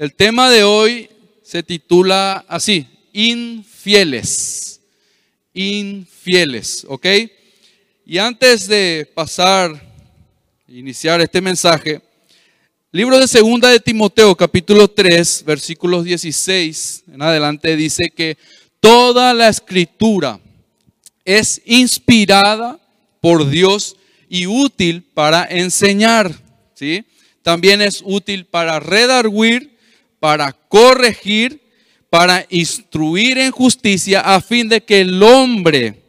el tema de hoy se titula así, infieles. Infieles, ¿ok? Y antes de pasar, iniciar este mensaje, libro de segunda de Timoteo, capítulo 3, versículos 16 en adelante, dice que toda la escritura es inspirada por Dios y útil para enseñar, ¿sí? También es útil para redarguir, para corregir, para instruir en justicia, a fin de que el hombre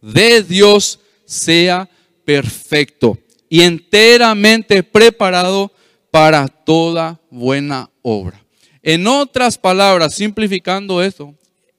de Dios sea perfecto y enteramente preparado para toda buena obra. En otras palabras, simplificando esto,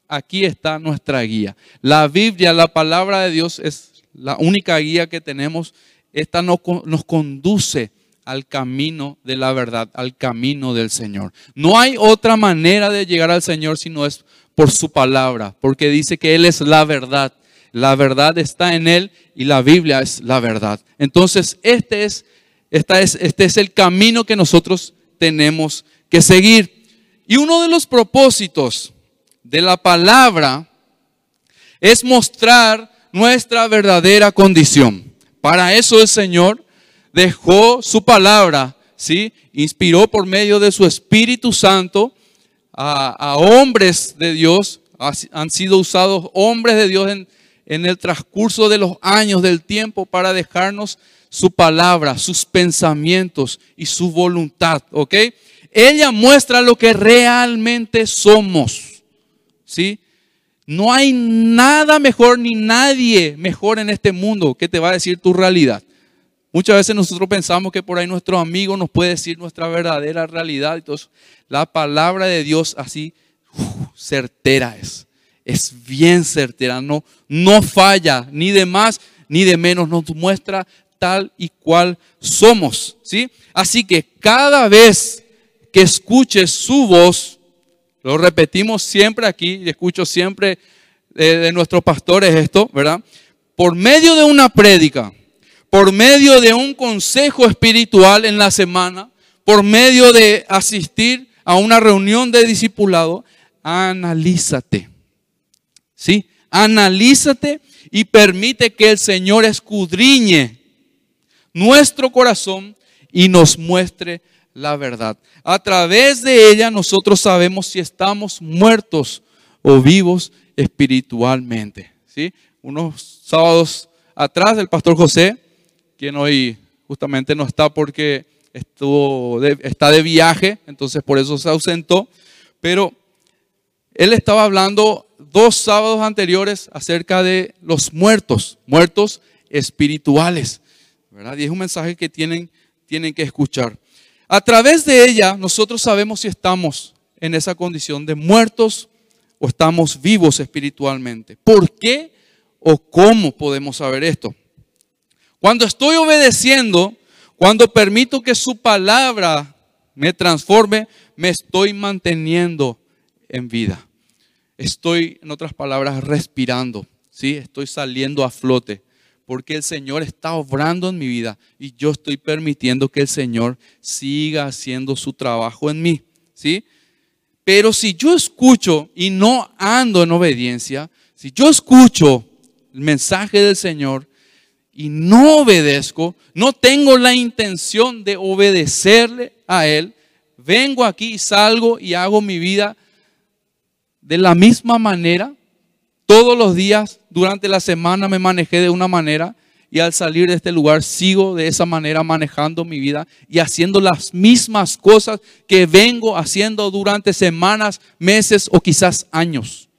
aquí está nuestra guía. La Biblia, la palabra de Dios es la única guía que tenemos. Esta nos, nos conduce al camino de la verdad, al camino del Señor. No hay otra manera de llegar al Señor si no es por su palabra, porque dice que Él es la verdad. La verdad está en Él y la Biblia es la verdad. Entonces, este es, es, este es el camino que nosotros tenemos que seguir. Y uno de los propósitos de la palabra es mostrar nuestra verdadera condición. Para eso el Señor dejó su palabra, ¿sí? Inspiró por medio de su Espíritu Santo a, hombres de Dios, han sido usados hombres de Dios en, en el transcurso de los años, del tiempo, para dejarnos su palabra, sus pensamientos y su voluntad, ¿ok? Ella muestra lo que realmente somos, ¿sí? No hay nada mejor ni nadie mejor en este mundo que te va a decir tu realidad. Muchas veces nosotros pensamos que por ahí nuestro amigo nos puede decir nuestra verdadera realidad. Entonces, la palabra de Dios así certera es. Es bien certera, no, no falla, ni de más ni de menos, nos muestra tal y cual somos. ¿sí? Así que cada vez que escuches su voz, lo repetimos siempre aquí, y escucho siempre de, de nuestros pastores esto, ¿verdad? Por medio de una prédica, por medio de un consejo espiritual en la semana, por medio de asistir a una reunión de discipulado, analízate. ¿Sí? Analízate y permite que el Señor escudriñe nuestro corazón y nos muestre la verdad. A través de ella nosotros sabemos si estamos muertos o vivos espiritualmente. ¿Sí? Unos sábados atrás el pastor José quien hoy justamente no está porque estuvo está de viaje, entonces por eso se ausentó. Pero él estaba hablando dos sábados anteriores acerca de los muertos, muertos espirituales. ¿verdad? Y es un mensaje que tienen, tienen que escuchar. A través de ella nosotros sabemos si estamos en esa condición de muertos o estamos vivos espiritualmente. ¿Por qué o cómo podemos saber esto? Cuando estoy obedeciendo, cuando permito que su palabra me transforme, me estoy manteniendo en vida. Estoy, en otras palabras, respirando, ¿sí? Estoy saliendo a flote porque el Señor está obrando en mi vida y yo estoy permitiendo que el Señor siga haciendo su trabajo en mí, ¿sí? Pero si yo escucho y no ando en obediencia, si yo escucho el mensaje del Señor y no obedezco, no tengo la intención de obedecerle a Él, vengo aquí, salgo y hago mi vida de la misma manera. Todos los días durante la semana me manejé de una manera y al salir de este lugar sigo de esa manera manejando mi vida y haciendo las mismas cosas que vengo haciendo durante semanas, meses o quizás años.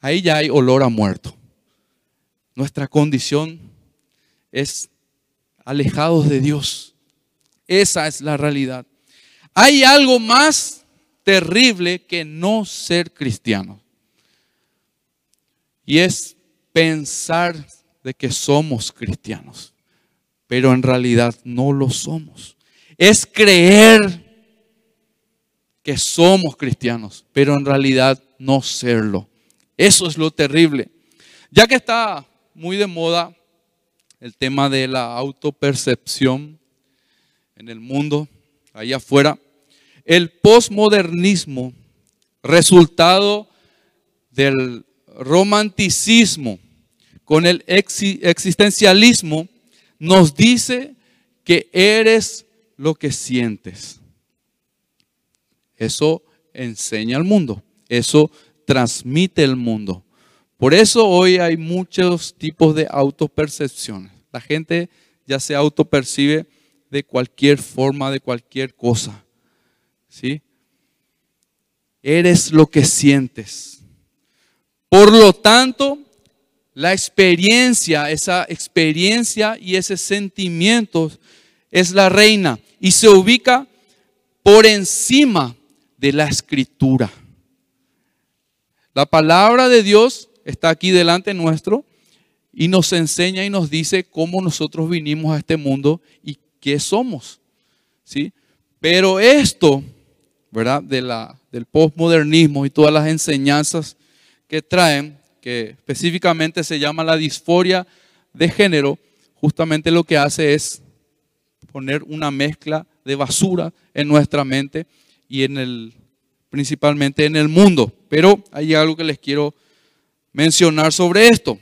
Ahí ya hay olor a muerto. Nuestra condición es alejados de Dios. Esa es la realidad. Hay algo más terrible que no ser cristiano. Y es pensar de que somos cristianos, pero en realidad no lo somos. Es creer que somos cristianos, pero en realidad no serlo. Eso es lo terrible. Ya que está muy de moda el tema de la autopercepción en el mundo, allá afuera. el posmodernismo, resultado del romanticismo con el existencialismo, nos dice que eres lo que sientes. Eso enseña al mundo, eso transmite el mundo. Por eso hoy hay muchos tipos de autopercepciones. La gente ya se autopercibe de cualquier forma, de cualquier cosa. ¿Sí? Eres lo que sientes. Por lo tanto, la experiencia, esa experiencia y ese sentimiento es la reina y se ubica por encima de la escritura. La palabra de Dios está aquí delante nuestro y nos enseña y nos dice cómo nosotros vinimos a este mundo y qué somos. ¿sí? Pero esto, ¿verdad? De la, del postmodernismo y todas las enseñanzas que traen, que específicamente se llama la disforia de género, justamente lo que hace es poner una mezcla de basura en nuestra mente y en el principalmente en el mundo. Pero hay algo que les quiero mencionar sobre esto.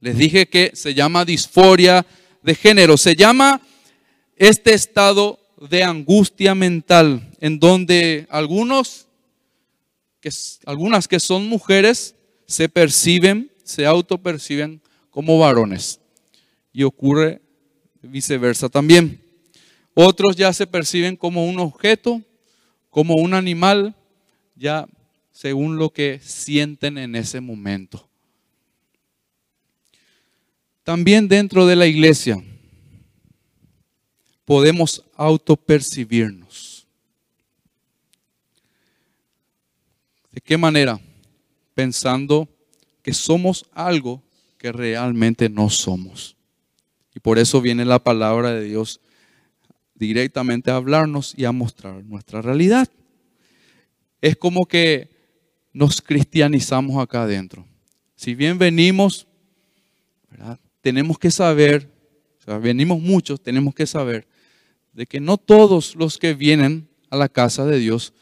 Les dije que se llama disforia de género. Se llama este estado de angustia mental en donde algunos, que, algunas que son mujeres, se perciben, se autoperciben como varones. Y ocurre viceversa también. Otros ya se perciben como un objeto, como un animal, ya según lo que sienten en ese momento. También dentro de la iglesia podemos autopercibirnos. ¿De qué manera? Pensando que somos algo que realmente no somos. Y por eso viene la palabra de Dios directamente a hablarnos y a mostrar nuestra realidad. Es como que nos cristianizamos acá adentro. Si bien venimos, tenemos que saber, venimos muchos, tenemos que saber de que no todos los que vienen a la casa de Dios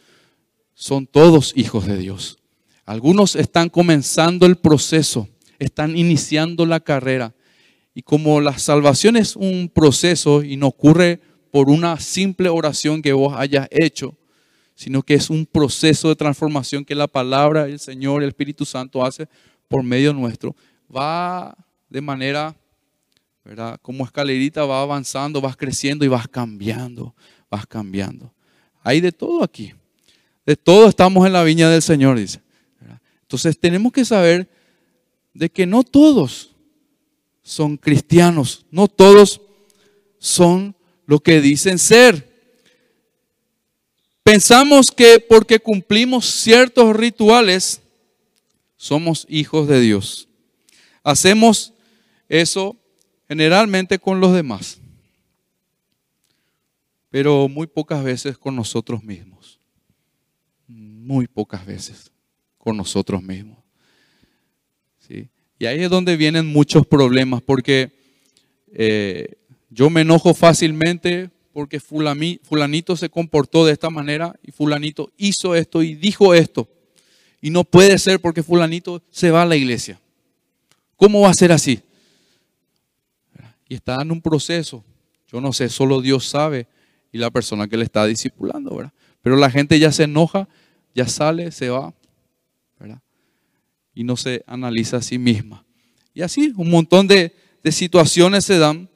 son todos hijos de Dios. Algunos están comenzando el proceso, están iniciando la carrera. Y como la salvación es un proceso y no ocurre por una simple oración que vos hayas hecho, sino que es un proceso de transformación que la palabra del Señor, el Espíritu Santo hace por medio nuestro, va de manera, ¿verdad? Como escalerita va avanzando, vas creciendo y vas cambiando, vas cambiando. Hay de todo aquí. De todo estamos en la viña del Señor, dice. Entonces tenemos que saber de que no todos son cristianos, no todos son lo que dicen ser. Pensamos que porque cumplimos ciertos rituales, somos hijos de Dios. Hacemos eso generalmente con los demás, pero muy pocas veces con nosotros mismos. Muy pocas veces con nosotros mismos. ¿Sí? Y ahí es donde vienen muchos problemas, porque eh, yo me enojo fácilmente porque fulanito se comportó de esta manera y fulanito hizo esto y dijo esto. Y no puede ser porque fulanito se va a la iglesia. ¿Cómo va a ser así? Y está en un proceso. Yo no sé, solo Dios sabe y la persona que le está discipulando, ¿verdad? Pero la gente ya se enoja, ya sale, se va. Y no se analiza a sí misma. Y así un montón de, de situaciones se dan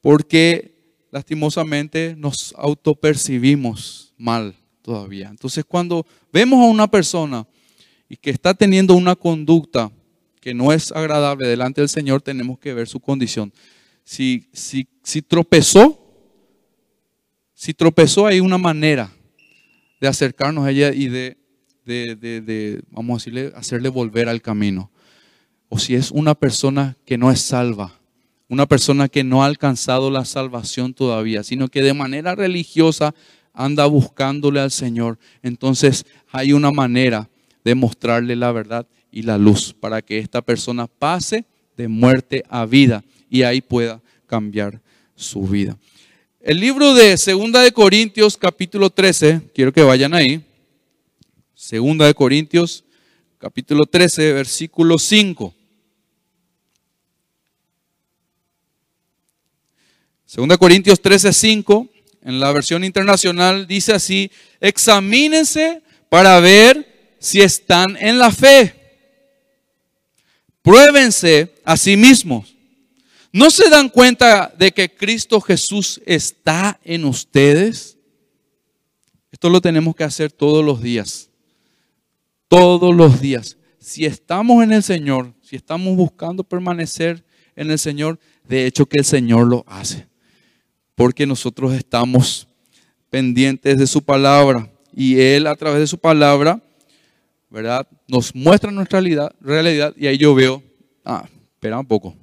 porque lastimosamente nos autopercibimos mal todavía. Entonces cuando vemos a una persona y que está teniendo una conducta que no es agradable delante del Señor, tenemos que ver su condición. Si, si, si tropezó, si tropezó hay una manera de acercarnos a ella y de, de, de, vamos a decirle, hacerle volver al camino. O si es una persona que no es salva, una persona que no ha alcanzado la salvación todavía, sino que de manera religiosa anda buscándole al Señor. Entonces hay una manera de mostrarle la verdad y la luz para que esta persona pase de muerte a vida y ahí pueda cambiar su vida. El libro de Segunda de Corintios capítulo 13, quiero que vayan ahí. Segunda de Corintios capítulo 13, versículo 5. Segunda Corintios 13, 5, en la versión internacional dice así, examínense para ver si están en la fe. Pruébense a sí mismos ¿No se dan cuenta de que Cristo Jesús está en ustedes? Esto lo tenemos que hacer todos los días. Todos los días. Si estamos en el Señor, si estamos buscando permanecer en el Señor, de hecho que el Señor lo hace. Porque nosotros estamos pendientes de su palabra y Él a través de su palabra, ¿verdad? Nos muestra nuestra realidad, realidad y ahí yo veo, ah, espera un poco,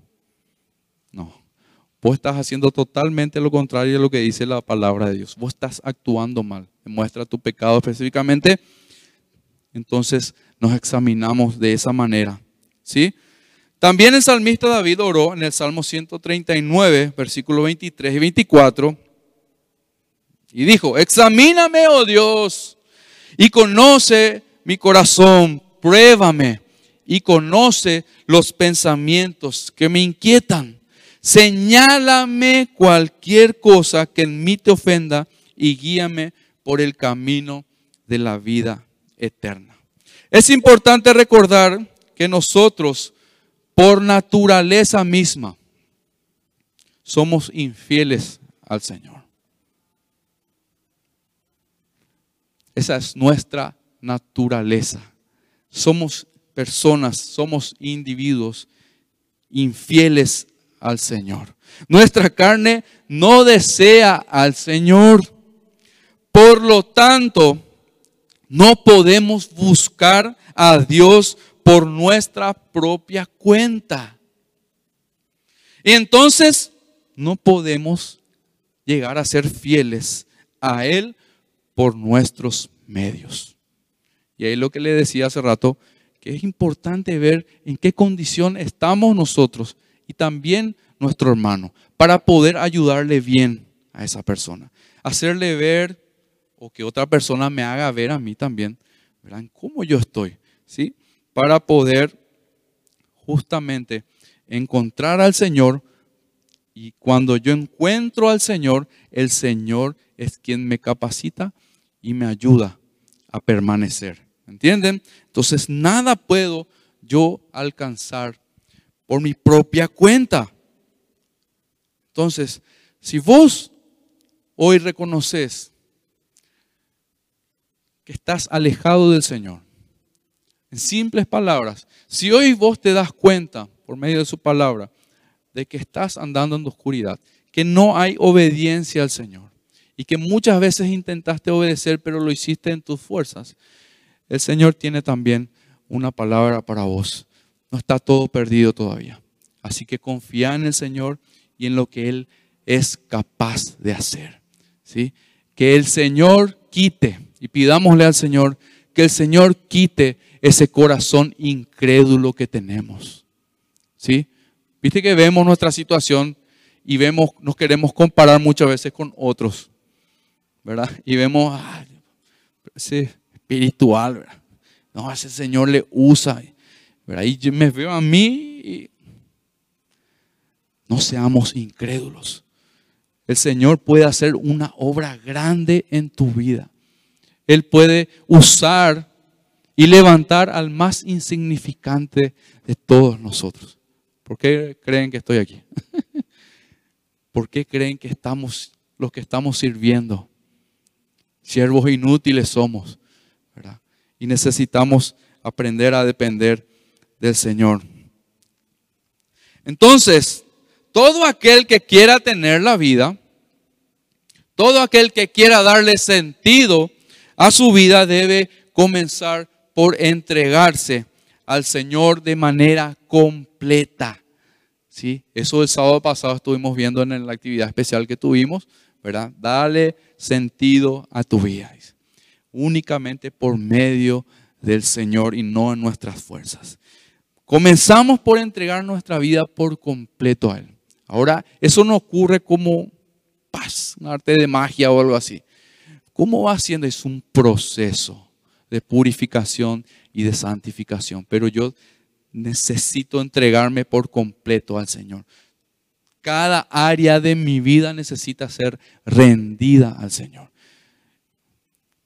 Vos estás haciendo totalmente lo contrario de lo que dice la palabra de Dios. Vos estás actuando mal. Muestra tu pecado específicamente. Entonces nos examinamos de esa manera. ¿Sí? También el salmista David oró en el Salmo 139, versículo 23 y 24. Y dijo, examíname, oh Dios, y conoce mi corazón, pruébame y conoce los pensamientos que me inquietan Señálame cualquier cosa que en mí te ofenda y guíame por el camino de la vida eterna. Es importante recordar que nosotros, por naturaleza misma, somos infieles al Señor. Esa es nuestra naturaleza. Somos personas, somos individuos infieles al Señor. Nuestra carne no desea al Señor. Por lo tanto, no podemos buscar a Dios por nuestra propia cuenta. Y entonces no podemos llegar a ser fieles a Él por nuestros medios. Y ahí lo que le decía hace rato, que es importante ver en qué condición estamos nosotros y también nuestro hermano, para poder ayudarle bien a esa persona. Hacerle ver o que otra persona me haga ver a mí también, verán cómo yo estoy, ¿sí? Para poder justamente encontrar al Señor y cuando yo encuentro al Señor, el Señor es quien me capacita y me ayuda a permanecer. ¿Entienden? Entonces nada puedo yo alcanzar por mi propia cuenta. Entonces, si vos hoy reconoces que estás alejado del Señor, en simples palabras, si hoy vos te das cuenta por medio de su palabra de que estás andando en oscuridad, que no hay obediencia al Señor y que muchas veces intentaste obedecer pero lo hiciste en tus fuerzas, el Señor tiene también una palabra para vos no está todo perdido todavía. Así que confía en el Señor y en lo que Él es capaz de hacer. ¿sí? Que el Señor quite, y pidámosle al Señor, que el Señor quite ese corazón incrédulo que tenemos. ¿sí? Viste que vemos nuestra situación y vemos, nos queremos comparar muchas veces con otros, ¿verdad? Y vemos, ese espiritual, ¿verdad? No, ese Señor le usa. Ahí me veo a mí y no seamos incrédulos. El Señor puede hacer una obra grande en tu vida. Él puede usar y levantar al más insignificante de todos nosotros. ¿Por qué creen que estoy aquí? ¿Por qué creen que estamos los que estamos sirviendo? Siervos inútiles somos, ¿verdad? Y necesitamos aprender a depender del Señor. Entonces, todo aquel que quiera tener la vida, todo aquel que quiera darle sentido a su vida debe comenzar por entregarse al Señor de manera completa. ¿Sí? Eso el sábado pasado estuvimos viendo en la actividad especial que tuvimos, ¿verdad? Dale sentido a tu vida. Únicamente por medio del Señor y no en nuestras fuerzas. Comenzamos por entregar nuestra vida por completo a Él. Ahora, eso no ocurre como paz, un arte de magia o algo así. ¿Cómo va haciendo? Es un proceso de purificación y de santificación. Pero yo necesito entregarme por completo al Señor. Cada área de mi vida necesita ser rendida al Señor.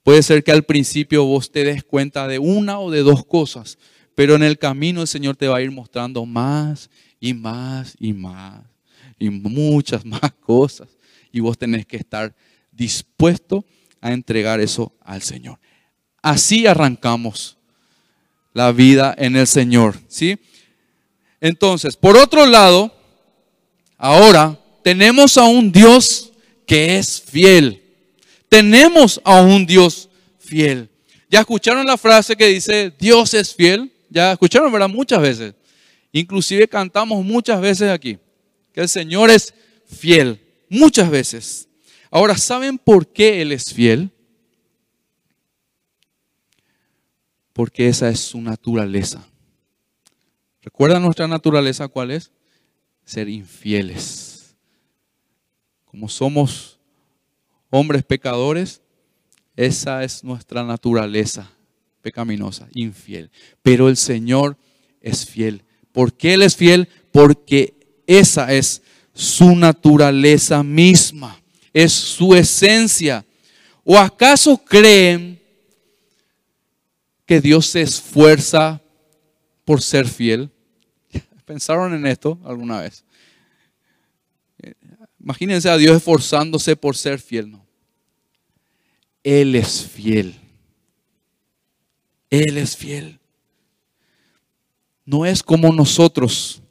Puede ser que al principio vos te des cuenta de una o de dos cosas, pero en el camino el Señor te va a ir mostrando más y más y más y muchas más cosas. Y vos tenés que estar dispuesto a entregar eso al Señor. Así arrancamos la vida en el Señor, ¿sí? Entonces, por otro lado, ahora tenemos a un Dios que es fiel. Tenemos a un Dios fiel. ¿Ya escucharon la frase que dice Dios es fiel? Ya escucharon, ¿verdad? Muchas veces. Inclusive cantamos muchas veces aquí que el Señor es fiel. Muchas veces. Ahora, ¿saben por qué Él es fiel? Porque esa es su naturaleza. ¿Recuerdan nuestra naturaleza cuál es? Ser infieles. Como somos hombres pecadores, esa es nuestra naturaleza pecaminosa, infiel. Pero el Señor es fiel. ¿Por qué Él es fiel? Porque esa es su naturaleza misma, es su esencia. ¿O acaso creen que Dios se esfuerza por ser fiel? ¿Pensaron en esto alguna vez? Imagínense a Dios esforzándose por ser fiel. No. Él es fiel. Él es fiel. No es como nosotros.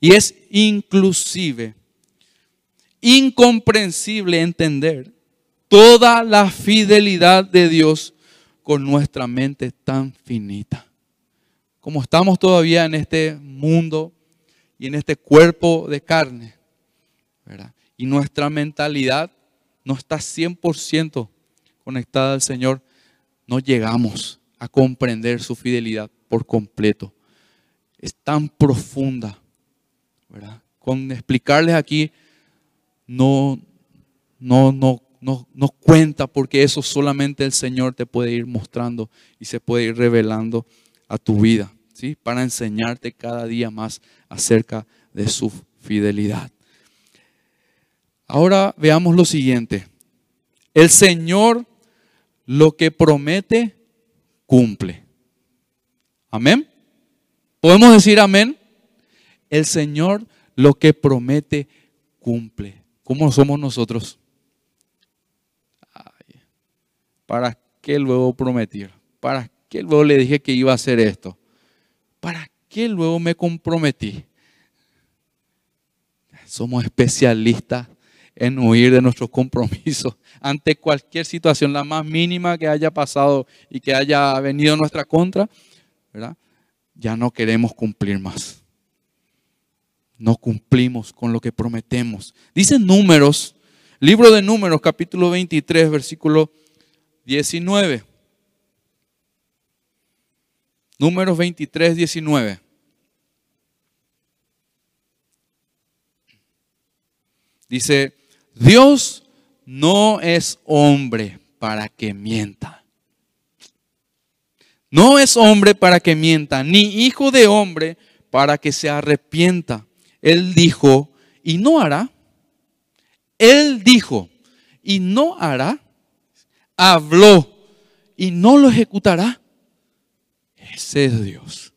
Y es inclusive incomprensible entender toda la fidelidad de Dios con nuestra mente tan finita. Como estamos todavía en este mundo y en este cuerpo de carne, y nuestra mentalidad no está 100% conectada al Señor, no llegamos a comprender su fidelidad por completo. Es tan profunda, ¿verdad? Con explicarles aquí no, no, no, no, no cuenta porque eso solamente el Señor te puede ir mostrando y se puede ir revelando a tu vida, ¿sí? Para enseñarte cada día más acerca de su fidelidad. Ahora veamos lo siguiente. El Señor lo que promete, cumple. Amén. ¿Podemos decir amén? El Señor lo que promete, cumple. ¿Cómo somos nosotros? ¿Para qué luego prometir? ¿Para qué luego le dije que iba a hacer esto? ¿Para qué luego me comprometí? Somos especialistas en huir de nuestros compromisos ante cualquier situación, la más mínima que haya pasado y que haya venido en nuestra contra, ¿verdad? Ya no queremos cumplir más. No cumplimos con lo que prometemos. Dicen números, libro de números, capítulo 23, versículo 19. Números 23, 19. Dice, Dios no es hombre para que mienta. No es hombre para que mienta, ni hijo de hombre para que se arrepienta. Él dijo, y no hará. Él dijo, y no hará. Habló, y no lo ejecutará. Ese es Dios.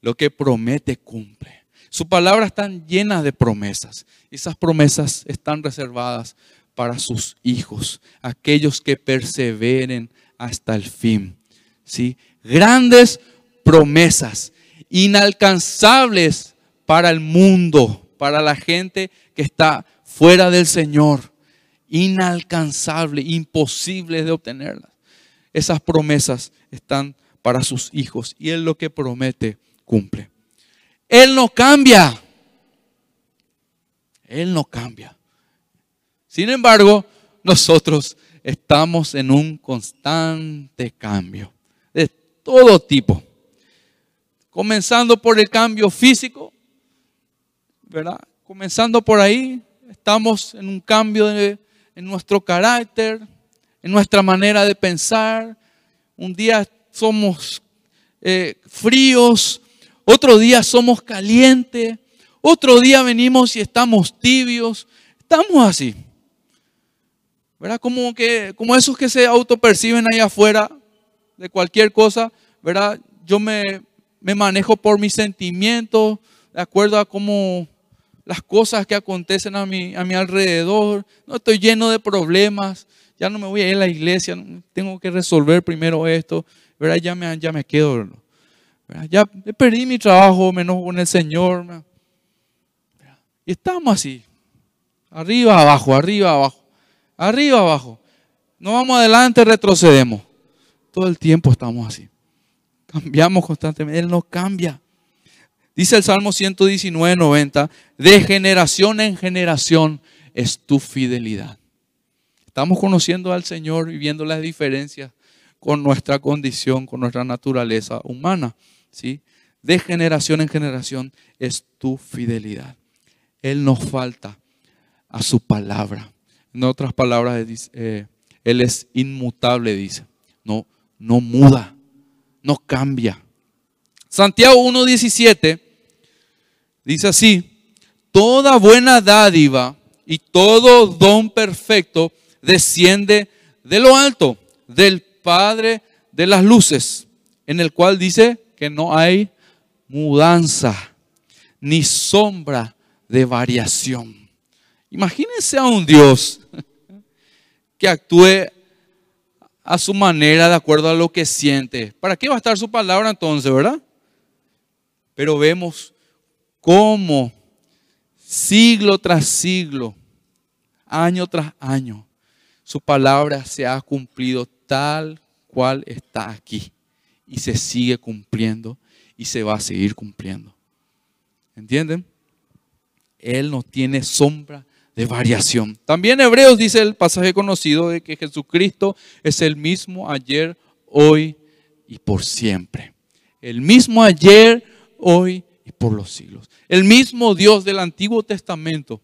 Lo que promete cumple. Sus palabras están llenas de promesas. Esas promesas están reservadas para sus hijos, aquellos que perseveren hasta el fin. ¿sí? Grandes promesas, inalcanzables para el mundo, para la gente que está fuera del Señor. Inalcanzable, imposible de obtenerlas. Esas promesas están para sus hijos y Él lo que promete cumple. Él no cambia. Él no cambia. Sin embargo, nosotros estamos en un constante cambio de todo tipo. Comenzando por el cambio físico, ¿verdad? Comenzando por ahí, estamos en un cambio en nuestro carácter, en nuestra manera de pensar. Un día somos eh, fríos, otro día somos calientes, otro día venimos y estamos tibios. Estamos así. ¿Verdad? Como, que, como esos que se autoperciben ahí afuera de cualquier cosa, ¿verdad? Yo me, me manejo por mis sentimientos, de acuerdo a cómo las cosas que acontecen a mi, a mi alrededor. No estoy lleno de problemas. Ya no me voy a ir a la iglesia. Tengo que resolver primero esto. ¿verdad? Ya, me, ya me quedo. Ya perdí mi trabajo, menos con el Señor. Y estamos así. Arriba, abajo, arriba, abajo. Arriba, abajo. No vamos adelante, retrocedemos. Todo el tiempo estamos así. Cambiamos constantemente. Él no cambia. Dice el Salmo 119, 90, de generación en generación es tu fidelidad. Estamos conociendo al Señor y viendo las diferencias con nuestra condición, con nuestra naturaleza humana. ¿sí? De generación en generación es tu fidelidad. Él nos falta a su palabra. En otras palabras, eh, Él es inmutable, dice. No, no muda, no cambia. Santiago 1.17 Dice así, toda buena dádiva y todo don perfecto desciende de lo alto, del Padre de las luces, en el cual dice que no hay mudanza ni sombra de variación. Imagínense a un Dios que actúe a su manera, de acuerdo a lo que siente. ¿Para qué va a estar su palabra entonces, verdad? Pero vemos cómo siglo tras siglo, año tras año, su palabra se ha cumplido tal cual está aquí y se sigue cumpliendo y se va a seguir cumpliendo. ¿Entienden? Él no tiene sombra de variación. También Hebreos dice el pasaje conocido de que Jesucristo es el mismo ayer, hoy y por siempre. El mismo ayer, hoy y por los siglos. El mismo Dios del Antiguo Testamento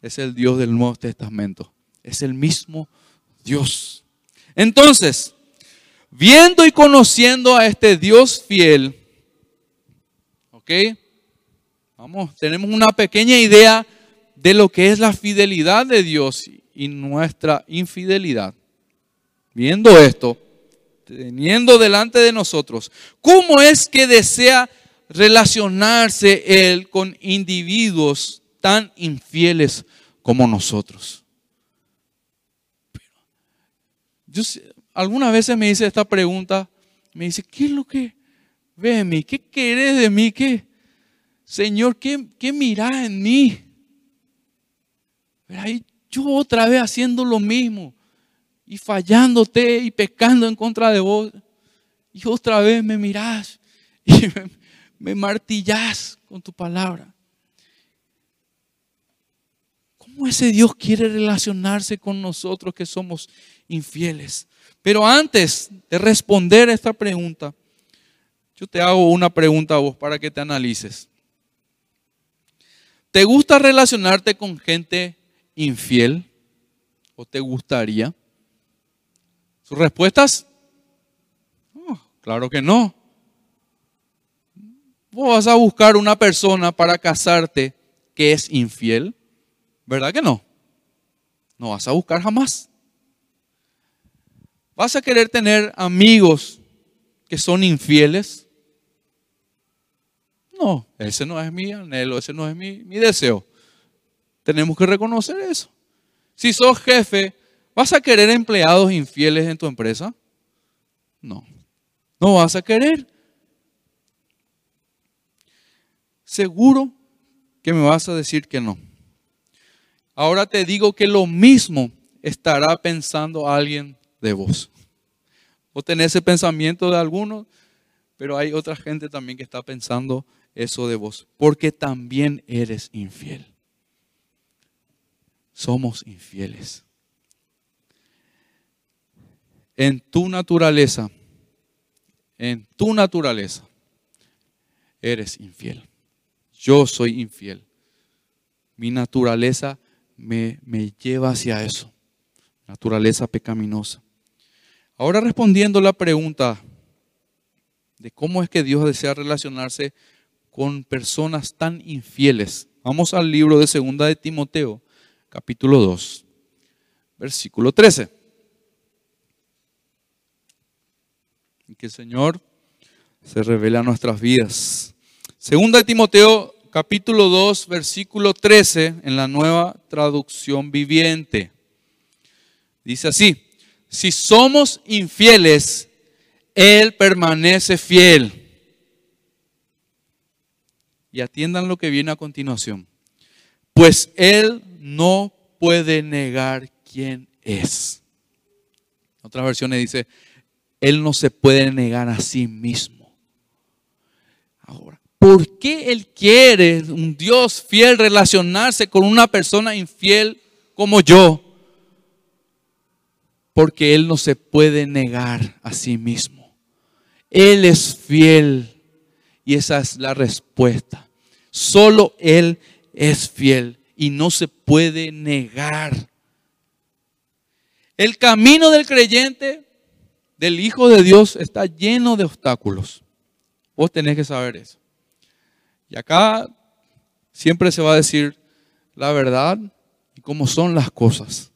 es el Dios del Nuevo Testamento. Es el mismo Dios. Entonces, viendo y conociendo a este Dios fiel, ¿ok? Vamos, tenemos una pequeña idea de lo que es la fidelidad de Dios y nuestra infidelidad. Viendo esto, teniendo delante de nosotros, ¿cómo es que desea relacionarse Él con individuos tan infieles como nosotros. Yo, algunas veces me dice esta pregunta, me dice, ¿qué es lo que ve en mí? ¿Qué querés de mí? ¿Qué, Señor, qué, qué mirás en mí? Pero ahí yo otra vez haciendo lo mismo y fallándote y pecando en contra de vos. Y otra vez me mirás y me, me martillas con tu palabra. ¿Cómo ese Dios quiere relacionarse con nosotros que somos infieles? Pero antes de responder a esta pregunta, yo te hago una pregunta a vos para que te analices. ¿Te gusta relacionarte con gente infiel? ¿O te gustaría? ¿Sus respuestas? claro que no. Vos vas a buscar una persona para casarte que es infiel, ¿verdad que no? No vas a buscar jamás. ¿Vas a querer tener amigos que son infieles? No, ese no es mi anhelo, ese no es mi, mi deseo. Tenemos que reconocer eso. Si sos jefe, ¿vas a querer empleados infieles en tu empresa? No, no vas a querer. Seguro que me vas a decir que no. Ahora te digo que lo mismo estará pensando alguien de vos. Vos tenés ese pensamiento de algunos, pero hay otra gente también que está pensando eso de vos, porque también eres infiel. Somos infieles. En tu naturaleza, en tu naturaleza, eres infiel yo soy infiel. Mi naturaleza me, me lleva hacia eso, naturaleza pecaminosa. Ahora respondiendo la pregunta de cómo es que Dios desea relacionarse con personas tan infieles, vamos al libro de Segunda de Timoteo, capítulo 2, versículo 13. Y que el Señor se revele a nuestras vidas. Segunda de Timoteo, capítulo 2, versículo 13, en la nueva traducción viviente. Dice así, si somos infieles, Él permanece fiel. Y atiendan lo que viene a continuación. Pues Él no puede negar quién es. Otra versión dice, Él no se puede negar a sí mismo. Ahora, ¿por qué Él quiere, un Dios fiel, relacionarse con una persona infiel como yo? porque Él no se puede negar a sí mismo. Él es fiel y esa es la respuesta. Solo Él es fiel y no se puede negar. El camino del creyente, del Hijo de Dios, está lleno de obstáculos. Vos tenés que saber eso. Y acá siempre se va a decir la verdad y cómo son las cosas.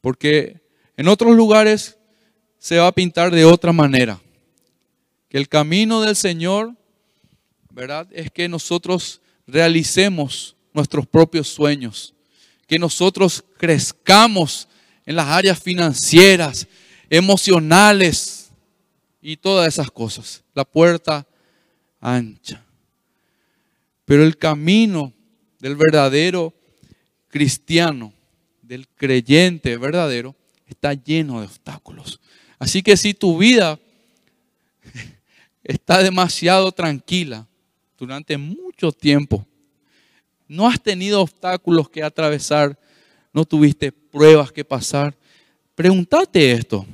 Porque en otros lugares se va a pintar de otra manera. Que el camino del Señor, ¿verdad? Es que nosotros realicemos nuestros propios sueños. Que nosotros crezcamos en las áreas financieras, emocionales y todas esas cosas. La puerta ancha. Pero el camino del verdadero cristiano, del creyente verdadero, está lleno de obstáculos. Así que si tu vida está demasiado tranquila durante mucho tiempo, no has tenido obstáculos que atravesar, no tuviste pruebas que pasar, pregúntate esto.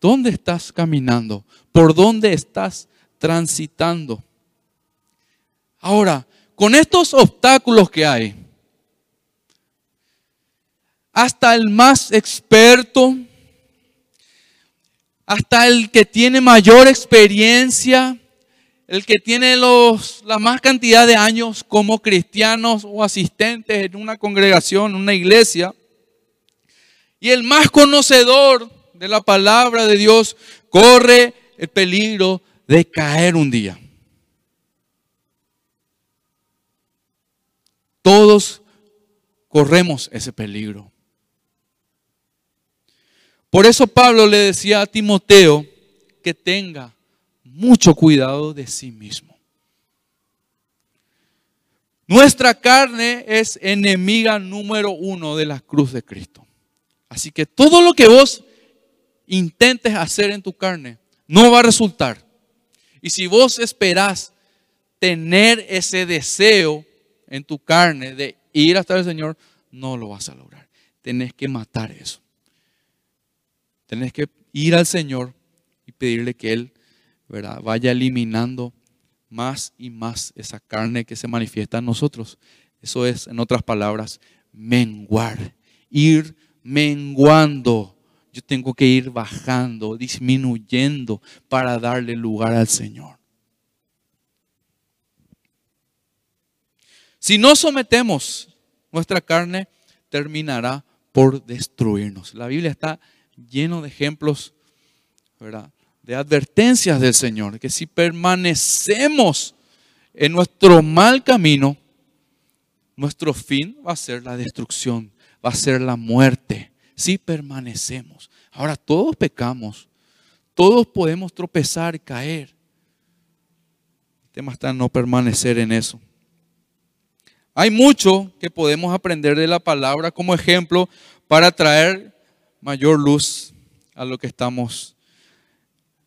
¿Dónde estás caminando? ¿Por dónde estás transitando? Ahora, con estos obstáculos que hay, hasta el más experto, hasta el que tiene mayor experiencia, el que tiene los, la más cantidad de años como cristianos o asistentes en una congregación, una iglesia, y el más conocedor de la palabra de Dios corre el peligro de caer un día. Todos corremos ese peligro. Por eso Pablo le decía a Timoteo que tenga mucho cuidado de sí mismo. Nuestra carne es enemiga número uno de la cruz de Cristo. Así que todo lo que vos intentes hacer en tu carne no va a resultar. Y si vos esperás tener ese deseo en tu carne de ir hasta el Señor, no lo vas a lograr. Tenés que matar eso. Tenés que ir al Señor y pedirle que Él vaya eliminando más y más esa carne que se manifiesta en nosotros. Eso es, en otras palabras, menguar, ir menguando. Yo tengo que ir bajando, disminuyendo para darle lugar al Señor. Si no sometemos nuestra carne, terminará por destruirnos. La Biblia está lleno de ejemplos. De advertencias del Señor, que si permanecemos en nuestro mal camino, nuestro fin va a ser la destrucción, va a ser la muerte, si permanecemos. Ahora todos pecamos, todos podemos tropezar, caer. El tema está en no permanecer en eso. Hay mucho que podemos aprender de la palabra como ejemplo para traer mayor luz a lo que estamos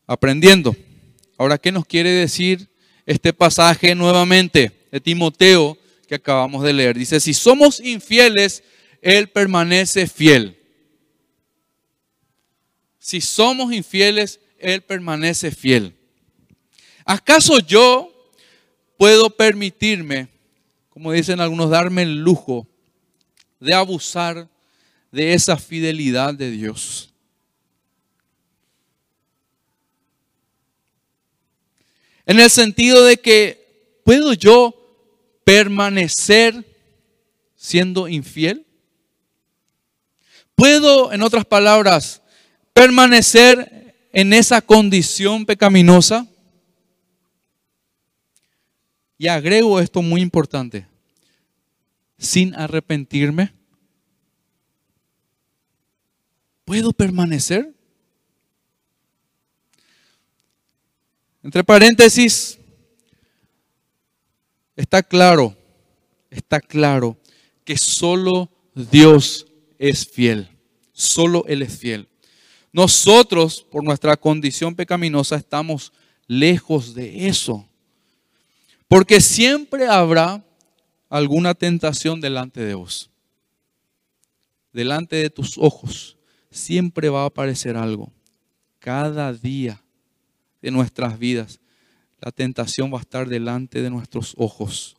aprendiendo. Ahora, ¿qué nos quiere decir este pasaje nuevamente de Timoteo que acabamos de leer? Dice, si somos infieles, Él permanece fiel. Si somos infieles, Él permanece fiel. ¿Acaso yo puedo permitirme, como dicen algunos, darme el lujo de abusar de esa fidelidad de Dios. En el sentido de que, ¿puedo yo permanecer siendo infiel? ¿Puedo, en otras palabras, permanecer en esa condición pecaminosa? Y agrego esto muy importante, sin arrepentirme. ¿Puedo permanecer? Entre paréntesis, está claro, está claro que solo Dios es fiel. Solo Él es fiel. Nosotros, por nuestra condición pecaminosa, estamos lejos de eso. Porque siempre habrá alguna tentación delante de vos. Delante de tus ojos. Siempre va a aparecer algo. Cada día de nuestras vidas, la tentación va a estar delante de nuestros ojos.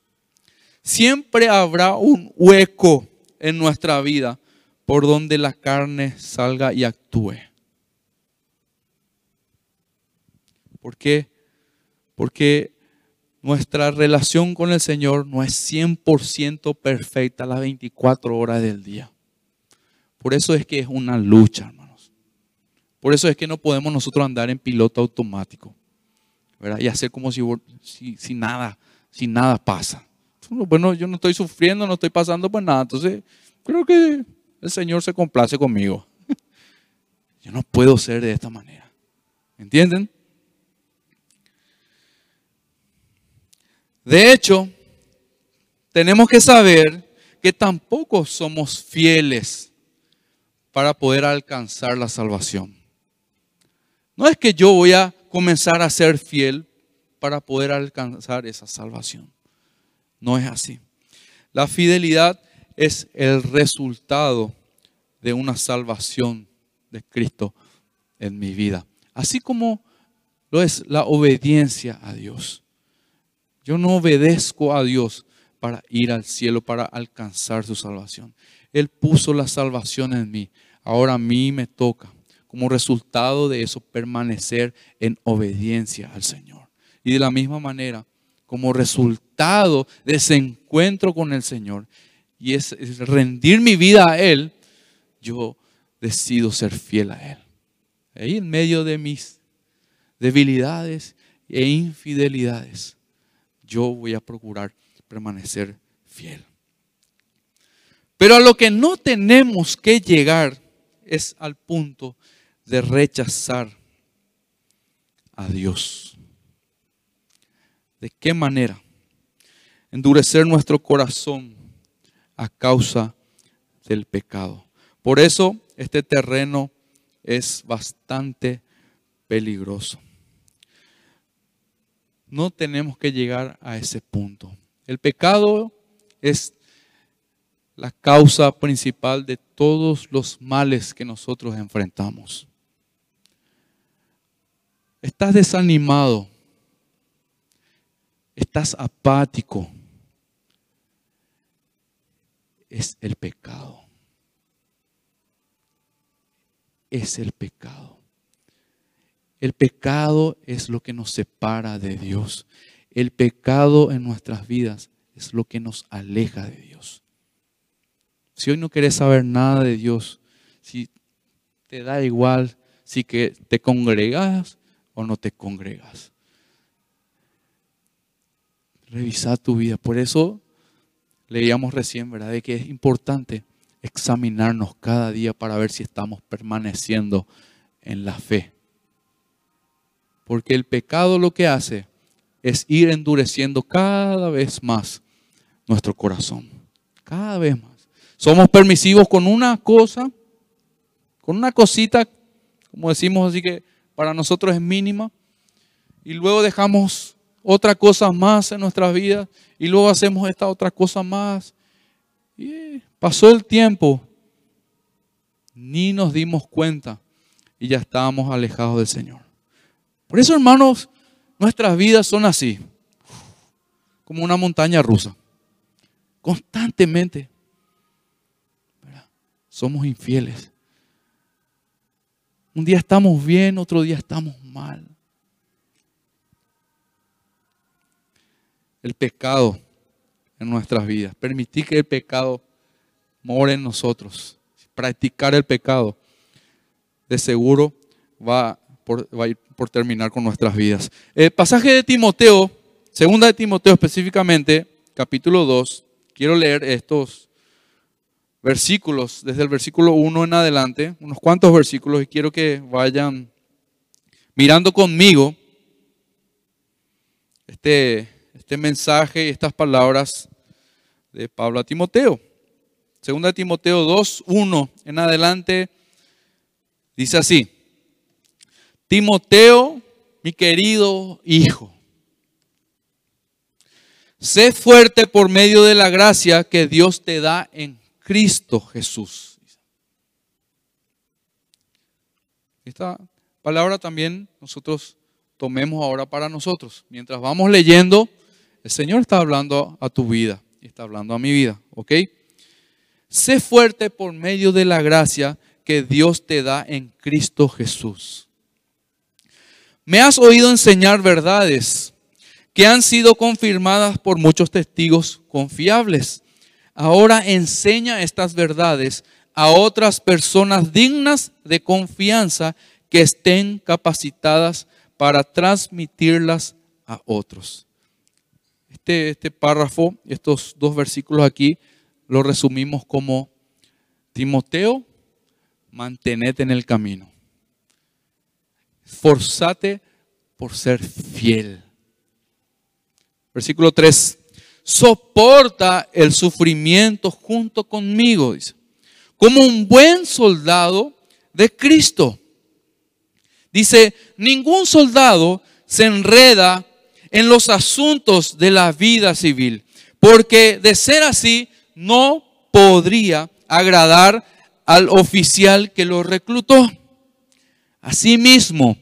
Siempre habrá un hueco en nuestra vida por donde la carne salga y actúe. ¿Por qué? Porque nuestra relación con el Señor no es 100% perfecta las 24 horas del día. Por eso es que es una lucha, hermanos. Por eso es que no podemos nosotros andar en piloto automático. Y hacer como si, si, nada, si nada pasa. Bueno, yo no estoy sufriendo, no estoy pasando por nada. Entonces, creo que el Señor se complace conmigo. Yo no puedo ser de esta manera. ¿Entienden? De hecho, tenemos que saber que tampoco somos fieles para poder alcanzar la salvación. No es que yo voy a comenzar a ser fiel para poder alcanzar esa salvación. No es así. La fidelidad es el resultado de una salvación de Cristo en mi vida. Así como lo es la obediencia a Dios. Yo no obedezco a Dios para ir al cielo, para alcanzar su salvación. Él puso la salvación en mí. Ahora a mí me toca, como resultado de eso, permanecer en obediencia al Señor. Y de la misma manera, como resultado de ese encuentro con el Señor, y es, rendir mi vida a Él, yo decido ser fiel a Él. Ahí en medio de mis debilidades e infidelidades, yo voy a procurar permanecer fiel. Pero a lo que no tenemos que llegar es al punto de rechazar a Dios. ¿De qué manera? Endurecer nuestro corazón a causa del pecado. Por eso este terreno es bastante peligroso. No tenemos que llegar a ese punto. El pecado es la causa principal de todos los males que nosotros enfrentamos. Estás desanimado, estás apático, es el pecado. Es el pecado. El pecado es lo que nos separa de Dios. El pecado en nuestras vidas es lo que nos aleja de Dios. Si hoy no quieres saber nada de Dios, si te da igual si que te congregas o no te congregas. Revisa tu vida. Por eso leíamos recién, ¿verdad? De que es importante examinarnos cada día para ver si estamos permaneciendo en la fe. Porque el pecado lo que hace es ir endureciendo cada vez más nuestro corazón. Cada vez más. Somos permisivos con una cosa, con una cosita, como decimos así que para nosotros es mínima, y luego dejamos otra cosa más en nuestras vidas y luego hacemos esta otra cosa más. Y pasó el tiempo, ni nos dimos cuenta y ya estábamos alejados del Señor. Por eso, hermanos, nuestras vidas son así, como una montaña rusa, constantemente. somos infieles. Un día estamos bien, otro día estamos mal. El pecado en nuestras vidas. Permitir que el pecado more en nosotros. Practicar el pecado. De seguro va, por, a ir por terminar con nuestras vidas. El pasaje de Timoteo, segunda de Timoteo específicamente, capítulo 2. Quiero leer estos versículos, desde el versículo 1 en adelante, unos cuantos versículos, y quiero que vayan mirando conmigo este, este mensaje y estas palabras de Pablo a Timoteo. Segunda de Timoteo 2, 1 en adelante, dice así, Timoteo, mi querido hijo, sé fuerte por medio de la gracia que Dios te da en Cristo Jesús. Esta palabra también nosotros tomemos ahora para nosotros. Mientras vamos leyendo, el Señor está hablando a tu vida y está hablando a mi vida, ¿ok? Sé fuerte por medio de la gracia que Dios te da en Cristo Jesús. Me has oído enseñar verdades que han sido confirmadas por muchos testigos confiables. Ahora enseña estas verdades a otras personas dignas de confianza que estén capacitadas para transmitirlas a otros. Este, este párrafo, estos dos versículos aquí, lo resumimos como Timoteo, mantenete en el camino. Forzate por ser fiel. Versículo 3. Soporta el sufrimiento junto conmigo, dice. Como un buen soldado de Cristo. Dice, ningún soldado se enreda en los asuntos de la vida civil, porque de ser así, no podría agradar al oficial que lo reclutó. Asimismo,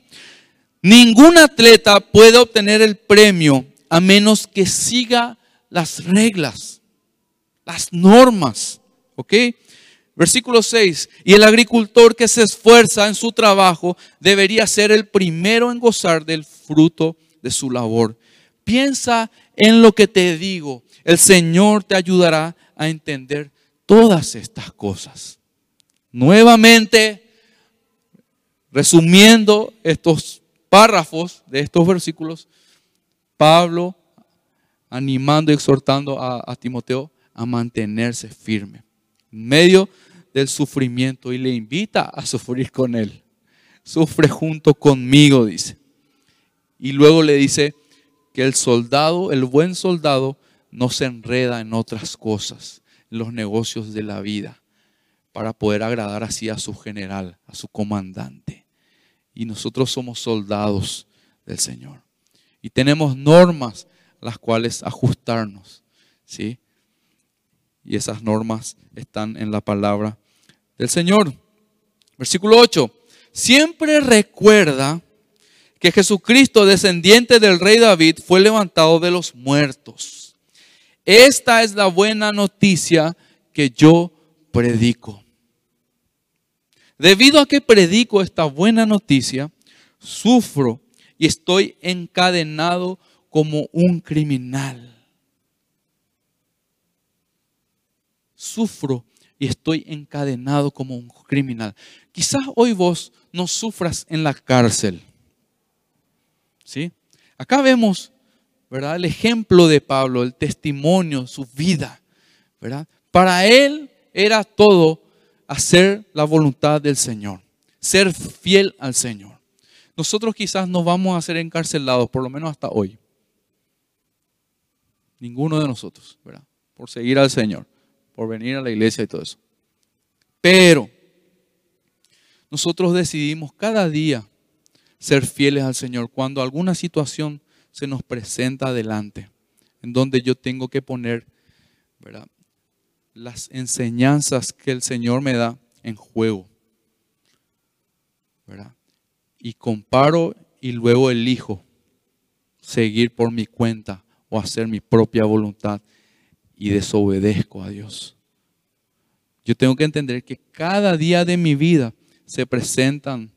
ningún atleta puede obtener el premio a menos que siga las reglas, las normas. ¿Ok? Versículo 6. Y el agricultor que se esfuerza en su trabajo debería ser el primero en gozar del fruto de su labor. Piensa en lo que te digo. El Señor te ayudará a entender todas estas cosas. Nuevamente, resumiendo estos párrafos de estos versículos, Pablo animando y exhortando a, Timoteo a mantenerse firme en medio del sufrimiento y le invita a sufrir con él. Sufre junto conmigo, dice. Y luego le dice que el soldado, el buen soldado, no se enreda en otras cosas, en los negocios de la vida, para poder agradar así a su general, a su comandante. Y nosotros somos soldados del Señor. Y tenemos normas las cuales ajustarnos. ¿sí? Y esas normas están en la palabra del Señor. Versículo 8. Siempre recuerda que Jesucristo, descendiente del rey David, fue levantado de los muertos esta es la buena noticia que yo predico. Debido a que predico esta buena noticia, sufro y estoy encadenado como un criminal. Sufro y estoy encadenado como un criminal. Quizás hoy vos no sufras en la cárcel. ¿Sí? Acá vemos ¿verdad? El ejemplo de Pablo, el testimonio, su vida, ¿verdad? Para él era todo hacer la voluntad del Señor, ser fiel al Señor. Nosotros quizás no vamos a ser encarcelados, por lo menos hasta hoy. Ninguno de nosotros, ¿verdad? Por seguir al Señor, por venir a la iglesia y todo eso. Pero nosotros decidimos cada día ser fieles al Señor cuando alguna situación se nos presenta adelante, en donde yo tengo que poner las enseñanzas que el Señor me da en juego. Y comparo y luego elijo seguir por mi cuenta o hacer mi propia voluntad y desobedezco a Dios. Yo tengo que entender que cada día de mi vida se presentan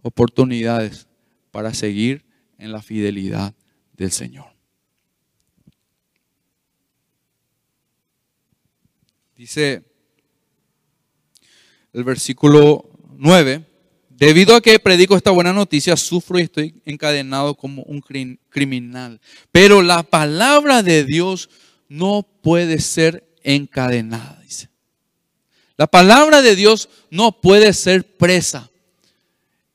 oportunidades para seguir en la fidelidad del Señor. Dice el versículo 9, debido a que predico esta buena noticia, sufro y estoy encadenado como un criminal. Pero la palabra de Dios no puede ser encadenada, dice. La palabra de Dios no puede ser presa.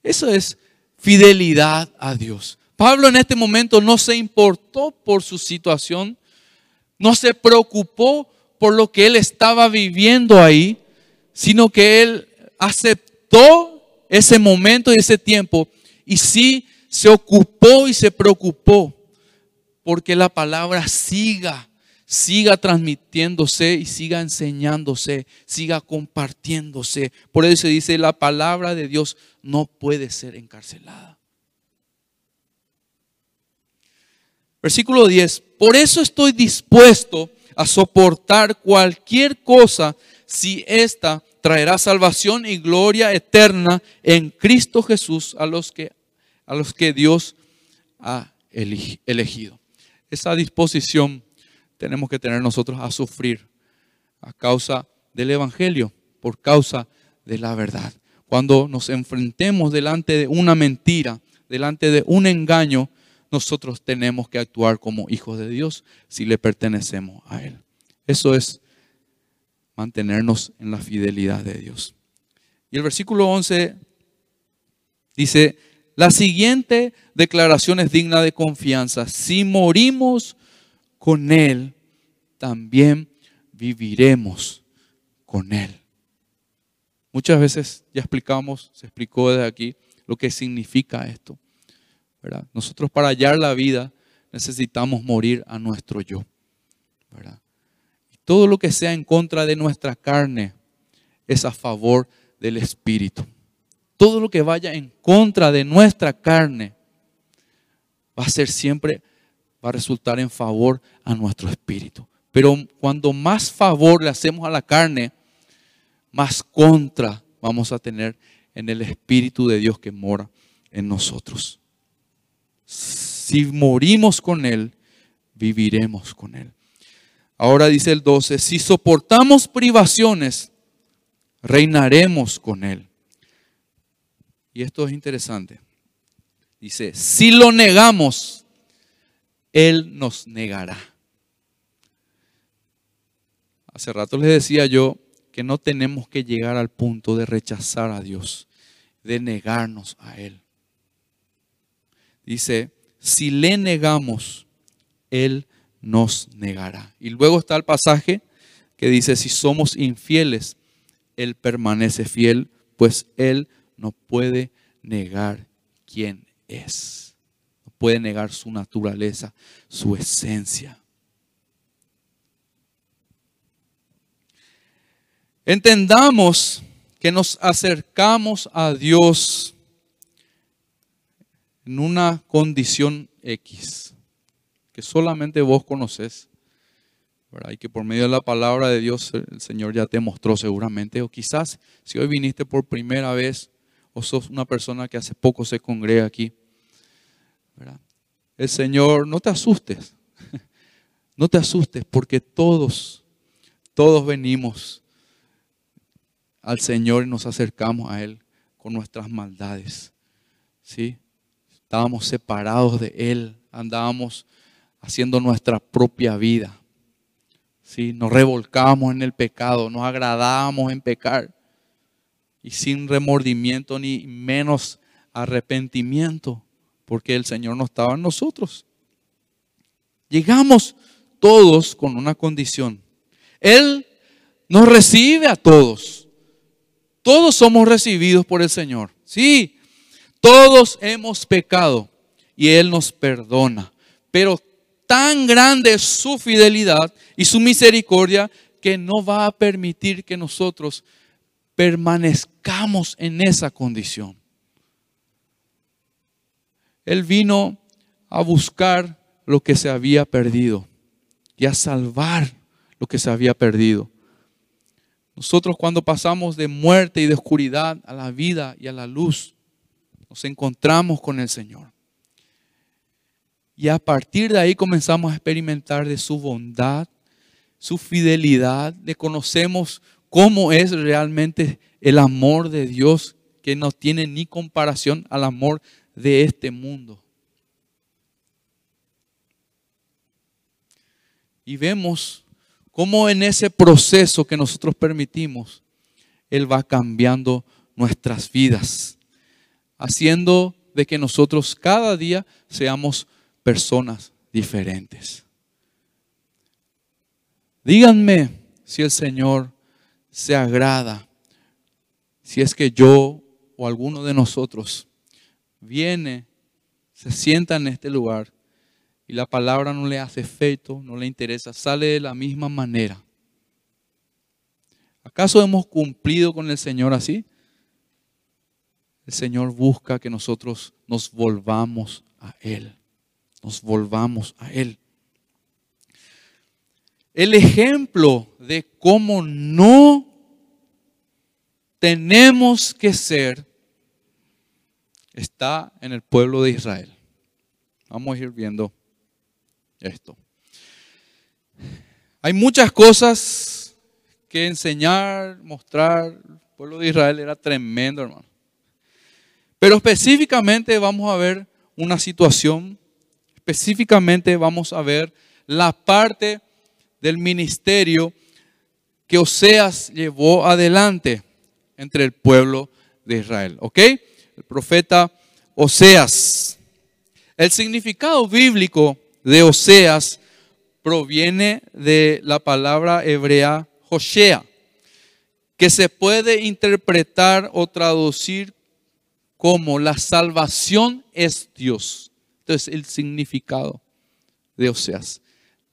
Eso es fidelidad a Dios. Pablo en este momento no se importó por su situación, no se preocupó por lo que él estaba viviendo ahí, sino que él aceptó ese momento y ese tiempo y sí se ocupó y se preocupó porque la palabra siga, siga transmitiéndose y siga enseñándose, siga compartiéndose. Por eso se dice, la palabra de Dios no puede ser encarcelada. Versículo 10, por eso estoy dispuesto a soportar cualquier cosa si ésta traerá salvación y gloria eterna en Cristo Jesús a los que, a los que Dios ha elegido. Esa disposición tenemos que tener nosotros a sufrir a causa del Evangelio, por causa de la verdad. Cuando nos enfrentemos delante de una mentira, delante de un engaño, nosotros tenemos que actuar como hijos de Dios si le pertenecemos a Él. Eso es mantenernos en la fidelidad de Dios. Y el versículo 11 dice, la siguiente declaración es digna de confianza. Si morimos con Él, también viviremos con Él. Muchas veces ya explicamos, se explicó desde aquí lo que significa esto. Nosotros para hallar la vida necesitamos morir a nuestro yo. Y todo lo que sea en contra de nuestra carne es a favor del Espíritu. Todo lo que vaya en contra de nuestra carne va a ser siempre, va a resultar en favor a nuestro espíritu. Pero cuando más favor le hacemos a la carne, más contra vamos a tener en el Espíritu de Dios que mora en nosotros si morimos con Él, viviremos con Él. Ahora dice el 12, si soportamos privaciones, reinaremos con Él. Y esto es interesante. Dice, si lo negamos, Él nos negará. Hace rato les decía yo que no tenemos que llegar al punto de rechazar a Dios, de negarnos a Él dice, si le negamos, Él nos negará. Y luego está el pasaje que dice, si somos infieles, Él permanece fiel, pues Él no puede negar quién es. No puede negar su naturaleza, su esencia. Entendamos que nos acercamos a Dios en una condición X, que solamente vos conoces, y que por medio de la palabra de Dios el Señor ya te mostró seguramente, o quizás si hoy viniste por primera vez, o sos una persona que hace poco se congrega aquí, el Señor, no te asustes, no te asustes, porque todos, todos venimos al Señor y nos acercamos a Él con nuestras maldades. ¿Sí? Estábamos separados de Él, andábamos haciendo nuestra propia vida. ¿Sí? Nos revolcábamos en el pecado, nos agradábamos en pecar y sin remordimiento ni menos arrepentimiento, porque el Señor no estaba en nosotros. Llegamos todos con una condición. Él nos recibe a todos. Todos somos recibidos por el Señor. Sí, todos hemos pecado y Él nos perdona. Pero tan grande es su fidelidad y su misericordia que no va a permitir que nosotros permanezcamos en esa condición. Él vino a buscar lo que se había perdido y a salvar lo que se había perdido. Nosotros cuando pasamos de muerte y de oscuridad a la vida y a la luz, nos encontramos con el Señor. Y a partir de ahí comenzamos a experimentar de su bondad, su fidelidad, le conocemos cómo es realmente el amor de Dios que no tiene ni comparación al amor de este mundo. Y vemos cómo en ese proceso que nosotros permitimos, Él va cambiando nuestras vidas, haciendo de que nosotros cada día seamos personas diferentes. Díganme si el Señor se agrada, si es que yo o alguno de nosotros viene, se sienta en este lugar y la palabra no le hace efecto, no le interesa, sale de la misma manera. ¿Acaso hemos cumplido con el Señor así? El Señor busca que nosotros nos volvamos a Él nos volvamos a Él. El ejemplo de cómo no tenemos que ser está en el pueblo de Israel. Vamos a ir viendo esto. Hay muchas cosas que enseñar, mostrar. El pueblo de Israel era tremendo, hermano. Pero específicamente vamos a ver una situación específicamente vamos a ver la parte del ministerio que Oseas llevó adelante entre el pueblo de Israel. ¿Ok? El profeta Oseas. El significado bíblico de Oseas proviene de la palabra hebrea Hoshea, que se puede interpretar o traducir como la salvación es Dios. Este es el significado de Oseas.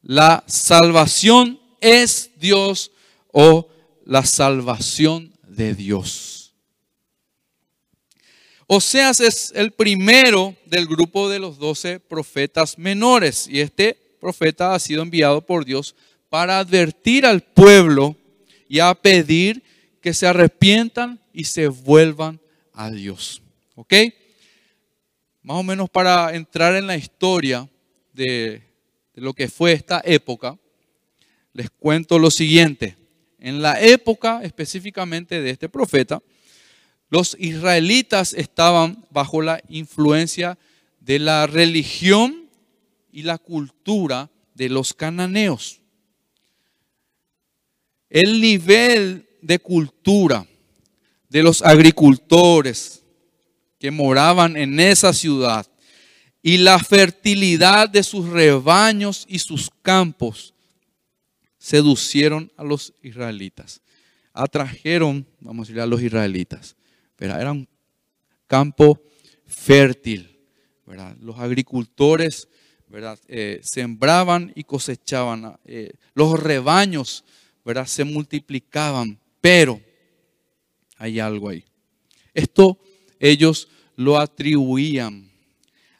La salvación es Dios o la salvación de Dios. Oseas es el primero del grupo de los doce profetas menores y este profeta ha sido enviado por Dios para advertir al pueblo y a pedir que se arrepientan y se vuelvan a Dios. ¿Ok? más o menos para entrar en la historia de, lo que fue esta época, les cuento lo siguiente. En la época específicamente de este profeta, los israelitas estaban bajo la influencia de la religión y la cultura de los cananeos. El nivel de cultura de los agricultores, que moraban en esa ciudad y la fertilidad de sus rebaños y sus campos seducieron a los israelitas. Atrajeron, vamos a decir, a los israelitas. Pero era un campo fértil. Los agricultores ¿verdad? Eh, sembraban y cosechaban. Eh, los rebaños ¿verdad? se multiplicaban. Pero hay algo ahí. Esto ellos lo atribuían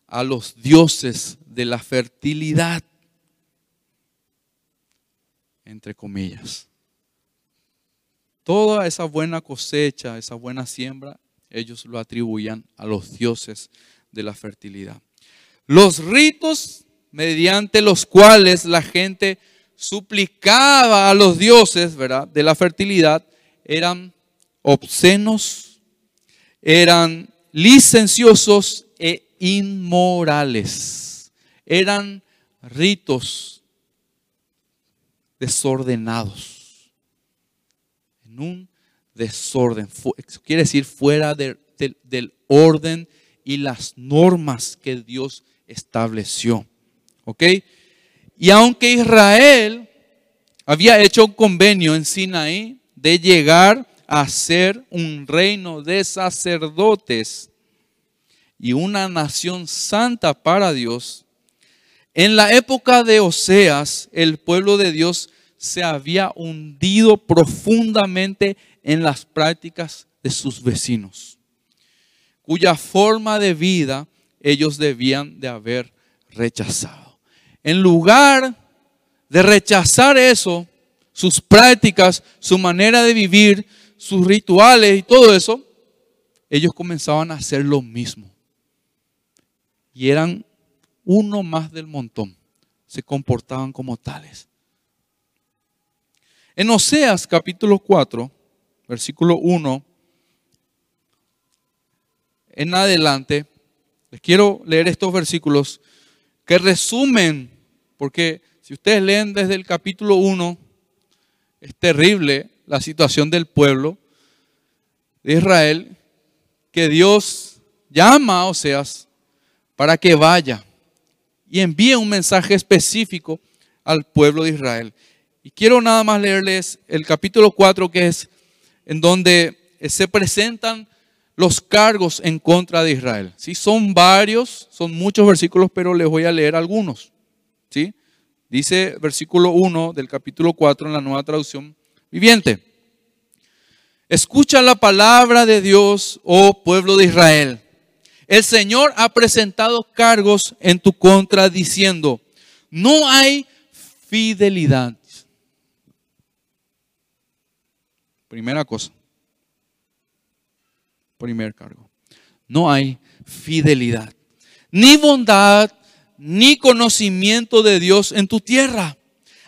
a los dioses de la fertilidad, entre comillas. Toda esa buena cosecha, esa buena siembra, ellos lo atribuían a los dioses de la fertilidad. Los ritos mediante los cuales la gente suplicaba a los dioses, ¿verdad?, de la fertilidad, eran obscenos, eran licenciosos e inmorales. Eran ritos desordenados. En un desorden. Quiere decir fuera del orden y las normas que Dios estableció. ¿Ok? Y aunque Israel había hecho un convenio en Sinaí de llegar a ser un reino de sacerdotes y una nación santa para Dios, en la época de Oseas, el pueblo de Dios se había hundido profundamente en las prácticas de sus vecinos, cuya forma de vida ellos debían de haber rechazado. En lugar de rechazar eso, sus prácticas, su manera de vivir, sus rituales y todo eso, ellos comenzaban a hacer lo mismo. Y eran uno más del montón. Se comportaban como tales. En Oseas capítulo 4, versículo 1, en adelante, les quiero leer estos versículos que resumen, porque si ustedes leen desde el capítulo 1, es terrible la situación del pueblo de Israel, que Dios llama a Oseas para que vaya y envíe un mensaje específico al pueblo de Israel. Y quiero nada más leerles el capítulo 4, que es en donde se presentan los cargos en contra de Israel. ¿sí? Son varios, son muchos versículos, pero les voy a leer algunos. ¿sí? Dice versículo 1 del capítulo 4 en la nueva traducción viviente. Escucha la palabra de Dios, oh pueblo de Israel. El Señor ha presentado cargos en tu contra diciendo, no hay fidelidad. Primera cosa primer cargo. No hay fidelidad, ni bondad, ni conocimiento de Dios en tu tierra.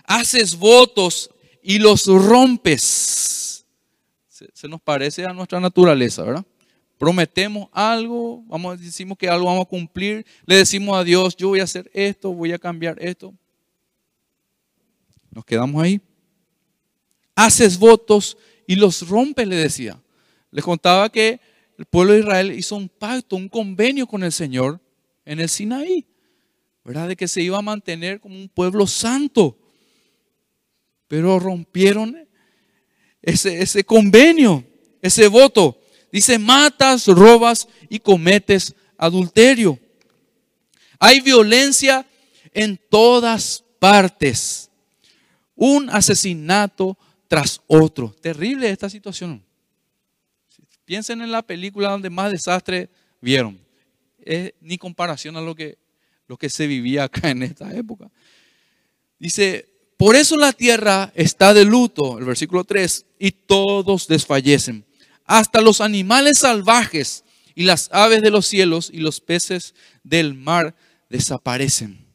Haces votos y los rompes. Se, nos parece a nuestra naturaleza, ¿verdad? Prometemos algo, vamos, decimos que algo vamos a cumplir, le decimos a Dios, yo voy a hacer esto, voy a cambiar esto. Nos quedamos ahí. Haces votos y los rompes, le decía. Les contaba que el pueblo de Israel hizo un pacto, un convenio con el Señor en el Sinaí, ¿verdad? De que se iba a mantener como un pueblo santo. Pero rompieron ese, convenio, ese voto. Dice, matas, robas y cometes adulterio. Hay violencia en todas partes. Un asesinato tras otro. Terrible esta situación. Piensen en la película donde más desastre vieron. Es ni comparación a lo que, lo que se vivía acá en esta época. Dice, por eso la tierra está de luto, el versículo 3, y todos desfallecen. Hasta los animales salvajes y las aves de los cielos y los peces del mar desaparecen.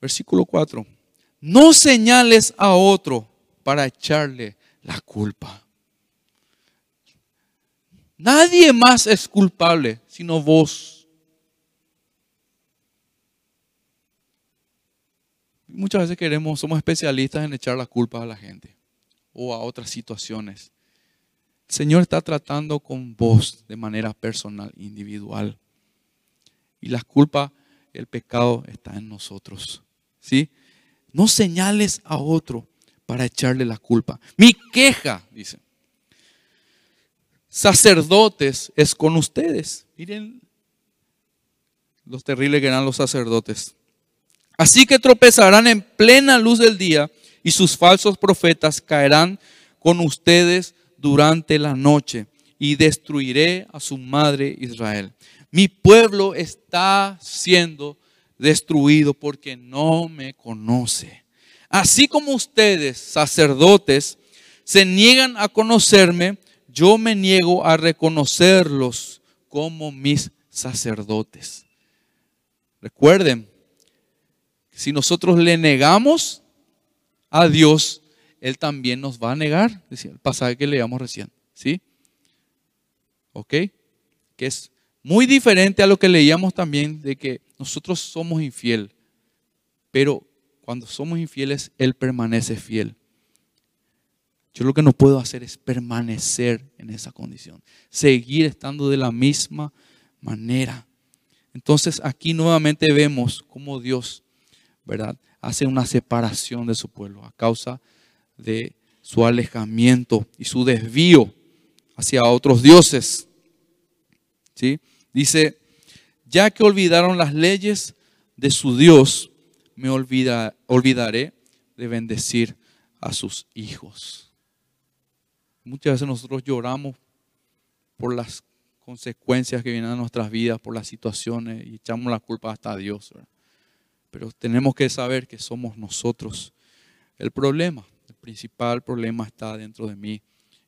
Versículo 4. No señales a otro para echarle la culpa. Nadie más es culpable sino vos. Muchas veces queremos, somos especialistas en echar la culpa a la gente o a otras situaciones. El Señor está tratando con vos de manera personal, individual. Y la culpa, el pecado está en nosotros. ¿Sí? No señales a otro para echarle la culpa. Mi queja, dice, sacerdotes es con ustedes. Miren los terribles que eran los sacerdotes. Así que tropezarán en plena luz del día y sus falsos profetas caerán con ustedes durante la noche y destruiré a su madre Israel. Mi pueblo está siendo destruido porque no me conoce. Así como ustedes, sacerdotes, se niegan a conocerme, yo me niego a reconocerlos como mis sacerdotes. Recuerden, si nosotros le negamos a Dios, Él también nos va a negar, decía el pasaje que leíamos recién, ¿sí? ¿Ok? Que es muy diferente a lo que leíamos también de que nosotros somos infiel, pero cuando somos infieles, Él permanece fiel. Yo lo que no puedo hacer es permanecer en esa condición, seguir estando de la misma manera. Entonces aquí nuevamente vemos cómo Dios, ¿verdad? Hace una separación de su pueblo a causa de su alejamiento y su desvío hacia otros dioses. ¿Sí? Dice, ya que olvidaron las leyes de su Dios, me olvidaré de bendecir a sus hijos. Muchas veces nosotros lloramos por las consecuencias que vienen a nuestras vidas, por las situaciones y echamos la culpa hasta Dios. Pero tenemos que saber que somos nosotros el problema. El principal problema está dentro de mí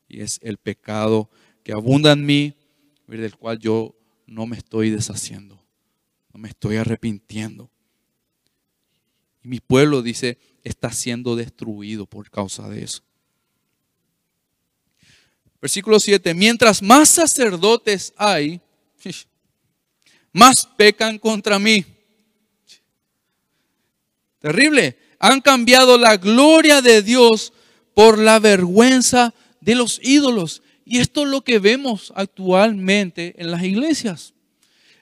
y es el pecado que abunda en mí, del cual yo no me estoy deshaciendo, no me estoy arrepintiendo. Y mi pueblo, dice, está siendo destruido por causa de eso. Versículo 7, mientras más sacerdotes hay, más pecan contra mí. Terrible. Han cambiado la gloria de Dios por la vergüenza de los ídolos. Y esto es lo que vemos actualmente en las iglesias.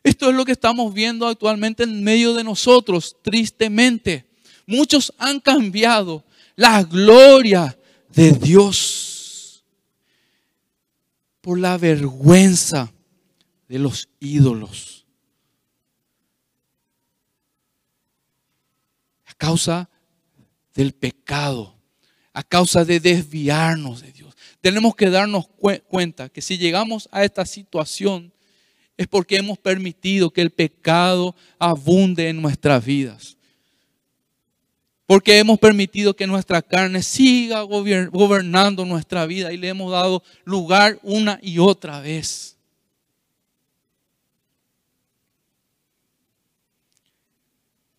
Esto es lo que estamos viendo actualmente en medio de nosotros, tristemente. Muchos han cambiado la gloria de Dios por la vergüenza de los ídolos. A causa del pecado, a causa de desviarnos de Dios. Tenemos que darnos cuenta que si llegamos a esta situación es porque hemos permitido que el pecado abunde en nuestras vidas. Porque hemos permitido que nuestra carne siga gobernando nuestra vida y le hemos dado lugar una y otra vez.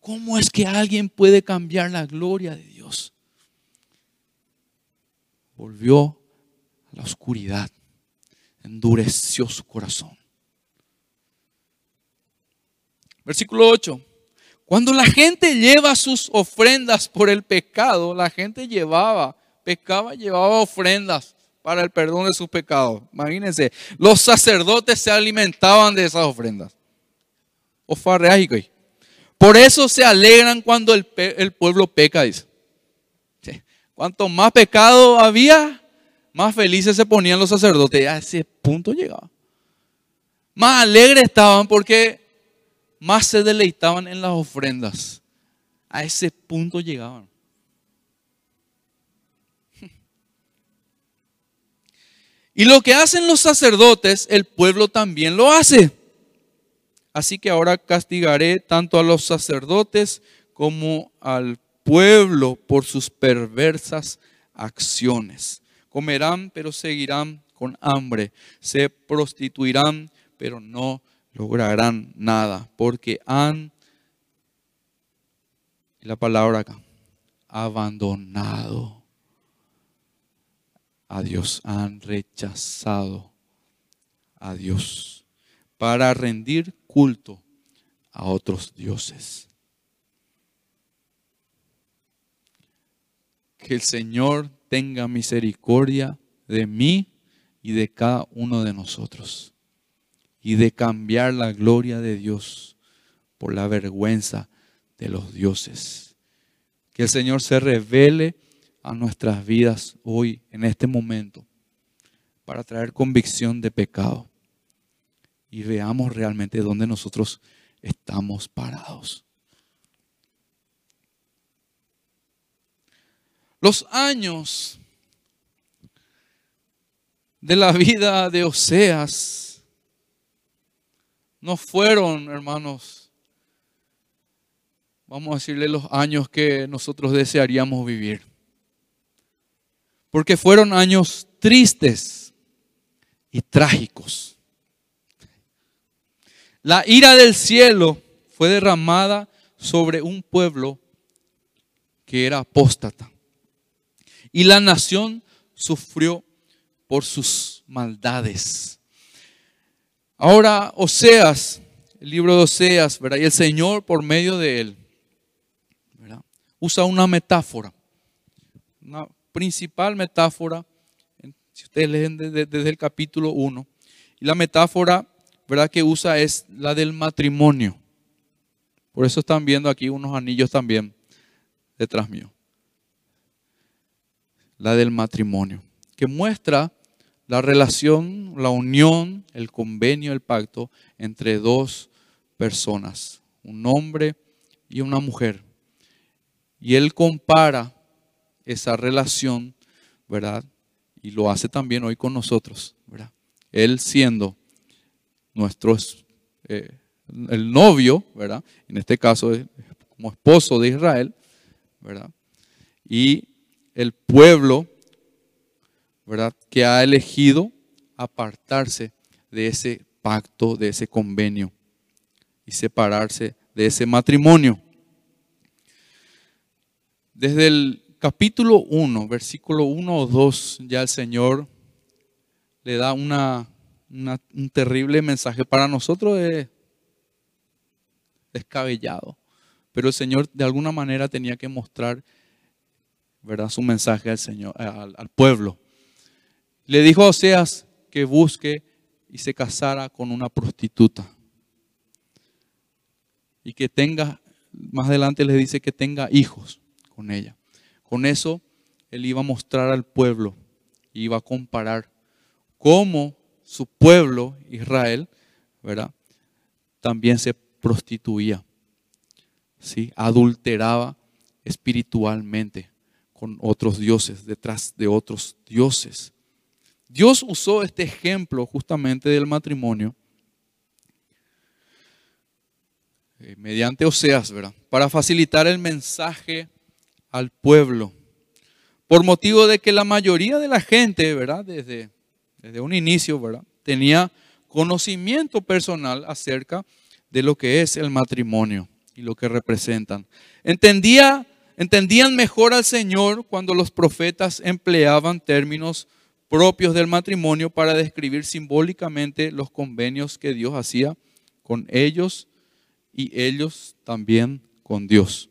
¿Cómo es que alguien puede cambiar la gloria de Dios? Volvió a la oscuridad, endureció su corazón. Versículo 8. Cuando la gente lleva sus ofrendas por el pecado, la gente llevaba, pecaba, llevaba ofrendas para el perdón de sus pecados. Imagínense, los sacerdotes se alimentaban de esas ofrendas. Por eso se alegran cuando el, pueblo peca, dice. Cuanto más pecado había, más felices se ponían los sacerdotes. A ese punto llegaba. Más alegres estaban porque más se deleitaban en las ofrendas. A ese punto llegaban. Y lo que hacen los sacerdotes, el pueblo también lo hace. Así que ahora castigaré tanto a los sacerdotes como al pueblo por sus perversas acciones. Comerán, pero seguirán con hambre. Se prostituirán, pero no lograrán nada, porque han, la palabra acá, abandonado a Dios, han rechazado a Dios para rendir culto a otros dioses. Que el Señor tenga misericordia de mí y de cada uno de nosotros y de cambiar la gloria de Dios por la vergüenza de los dioses. Que el Señor se revele a nuestras vidas hoy, en este momento, para traer convicción de pecado y veamos realmente dónde nosotros estamos parados. Los años de la vida de Oseas no fueron, hermanos, vamos a decirle los años que nosotros desearíamos vivir. Porque fueron años tristes y trágicos. La ira del cielo fue derramada sobre un pueblo que era apóstata. Y la nación sufrió por sus maldades. Ahora, Oseas, el libro de Oseas, ¿verdad? Y el Señor por medio de él. Usa una metáfora, una principal metáfora, si ustedes leen desde, el capítulo 1, y la metáfora, ¿verdad? Que usa es la del matrimonio. Por eso están viendo aquí unos anillos también detrás mío. La del matrimonio, que muestra la relación, la unión, el convenio, el pacto entre dos personas, un hombre y una mujer. Y él compara esa relación, ¿verdad? Y lo hace también hoy con nosotros, ¿verdad? Él siendo nuestro, eh, el novio, ¿verdad? En este caso como esposo de Israel, ¿verdad? Y el pueblo, ¿verdad? Que ha elegido apartarse de ese pacto, de ese convenio y separarse de ese matrimonio. Desde el capítulo 1, versículo 1 o 2, ya el Señor le da una, un terrible mensaje. Para nosotros es descabellado, pero el Señor de alguna manera tenía que mostrar ¿verdad? su mensaje al, Señor, al, al pueblo. Le dijo a Oseas que busque y se casara con una prostituta. Y que tenga, más adelante le dice que tenga hijos con ella. Con eso él iba a mostrar al pueblo, iba a comparar cómo su pueblo, Israel, ¿verdad? También se prostituía, ¿sí? Adulteraba espiritualmente con otros dioses, detrás de otros dioses. Dios usó este ejemplo justamente del matrimonio eh, mediante Oseas, ¿verdad? Para facilitar el mensaje al pueblo. Por motivo de que la mayoría de la gente, ¿verdad? Desde, desde un inicio, ¿verdad? Tenía conocimiento personal acerca de lo que es el matrimonio y lo que representan. Entendía, entendían mejor al Señor cuando los profetas empleaban términos propios del matrimonio para describir simbólicamente los convenios que Dios hacía con ellos y ellos también con Dios.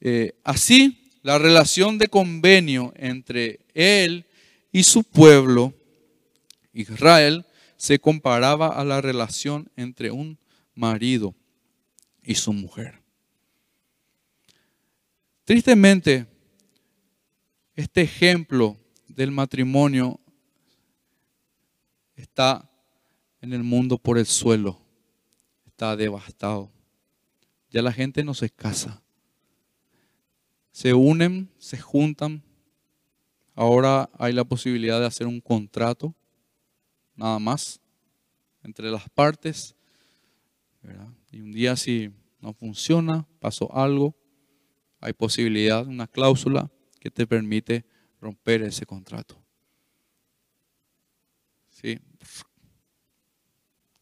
Eh, así, la relación de convenio entre Él y su pueblo, Israel, se comparaba a la relación entre un marido y su mujer. Tristemente, este ejemplo del matrimonio está en el mundo por el suelo, está devastado. Ya la gente no se casa. Se unen, se juntan. Ahora hay la posibilidad de hacer un contrato, nada más, entre las partes. Y un día si no funciona, pasó algo, hay posibilidad, una cláusula que te permite romper ese contrato. ¿Sí?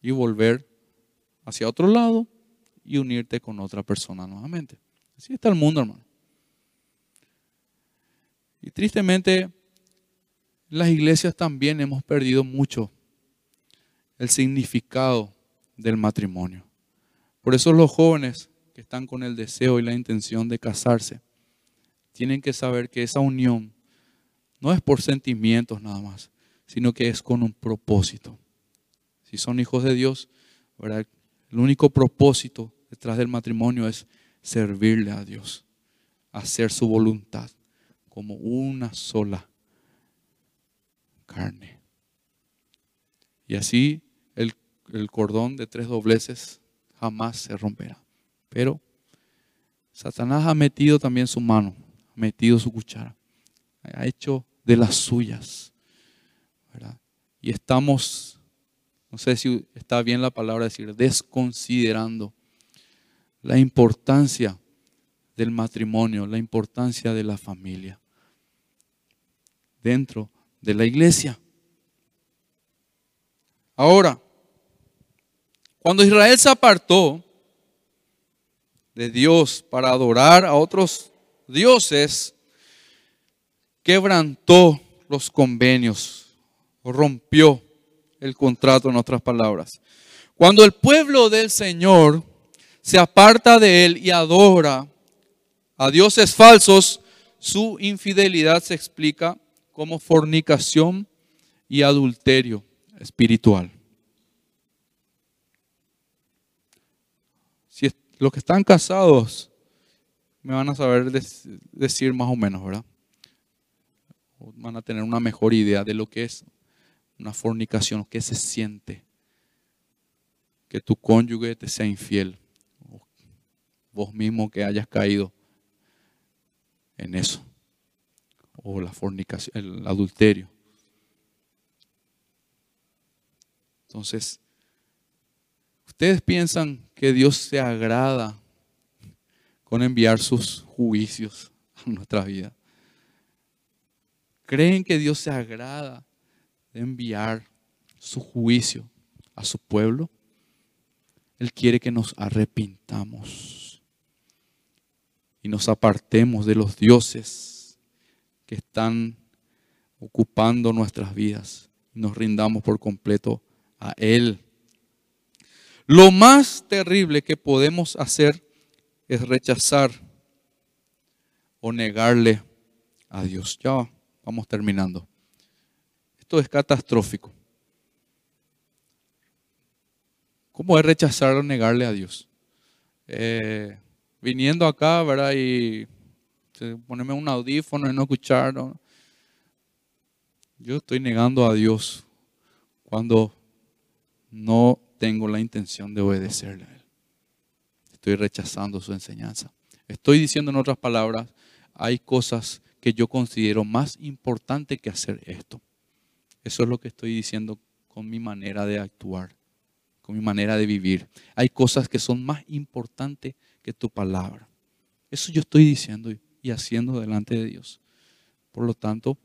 Y volver hacia otro lado y unirte con otra persona nuevamente. Así está el mundo, hermano. Y tristemente, en las iglesias también hemos perdido mucho el significado del matrimonio. Por eso los jóvenes que están con el deseo y la intención de casarse, tienen que saber que esa unión no es por sentimientos nada más, sino que es con un propósito. Si son hijos de Dios, el único propósito detrás del matrimonio es servirle a Dios, hacer su voluntad como una sola carne. Y así el, cordón de tres dobleces jamás se romperá. Pero Satanás ha metido también su mano, ha metido su cuchara, ha hecho de las suyas. Y estamos, no sé si está bien la palabra decir, desconsiderando la importancia del matrimonio, la importancia de la familia dentro de la iglesia. Ahora, cuando Israel se apartó de Dios para adorar a otros dioses, quebrantó los convenios, rompió el contrato en otras palabras. Cuando el pueblo del Señor se aparta de él y adora a dioses falsos, su infidelidad se explica como fornicación y adulterio espiritual. Si los que están casados me van a saber decir más o menos, ¿verdad? van a tener una mejor idea de lo que es una fornicación, qué se siente que tu cónyuge te sea infiel, vos mismo que hayas caído en eso, o la fornicación, el adulterio. Entonces, ustedes piensan que Dios se agrada con enviar sus juicios a nuestra vida. creen que Dios se agrada de enviar su juicio a su pueblo, Él quiere que nos arrepintamos y nos apartemos de los dioses que están ocupando nuestras vidas y nos rindamos por completo a Él. Lo más terrible que podemos hacer es rechazar o negarle a Dios. Ya vamos terminando. Esto es catastrófico. ¿Cómo es rechazar o negarle a Dios? Eh, viniendo acá, ¿verdad? Y ponerme un audífono y no escuchar. Yo estoy negando a Dios cuando no tengo la intención de obedecerle a Él. Estoy rechazando su enseñanza. Estoy diciendo en otras palabras, hay cosas que yo considero más importante que hacer esto. Eso es lo que estoy diciendo con mi manera de actuar con mi manera de vivir. Hay cosas que son más importantes que tu palabra. Eso yo estoy diciendo y haciendo delante de Dios. Por lo tanto,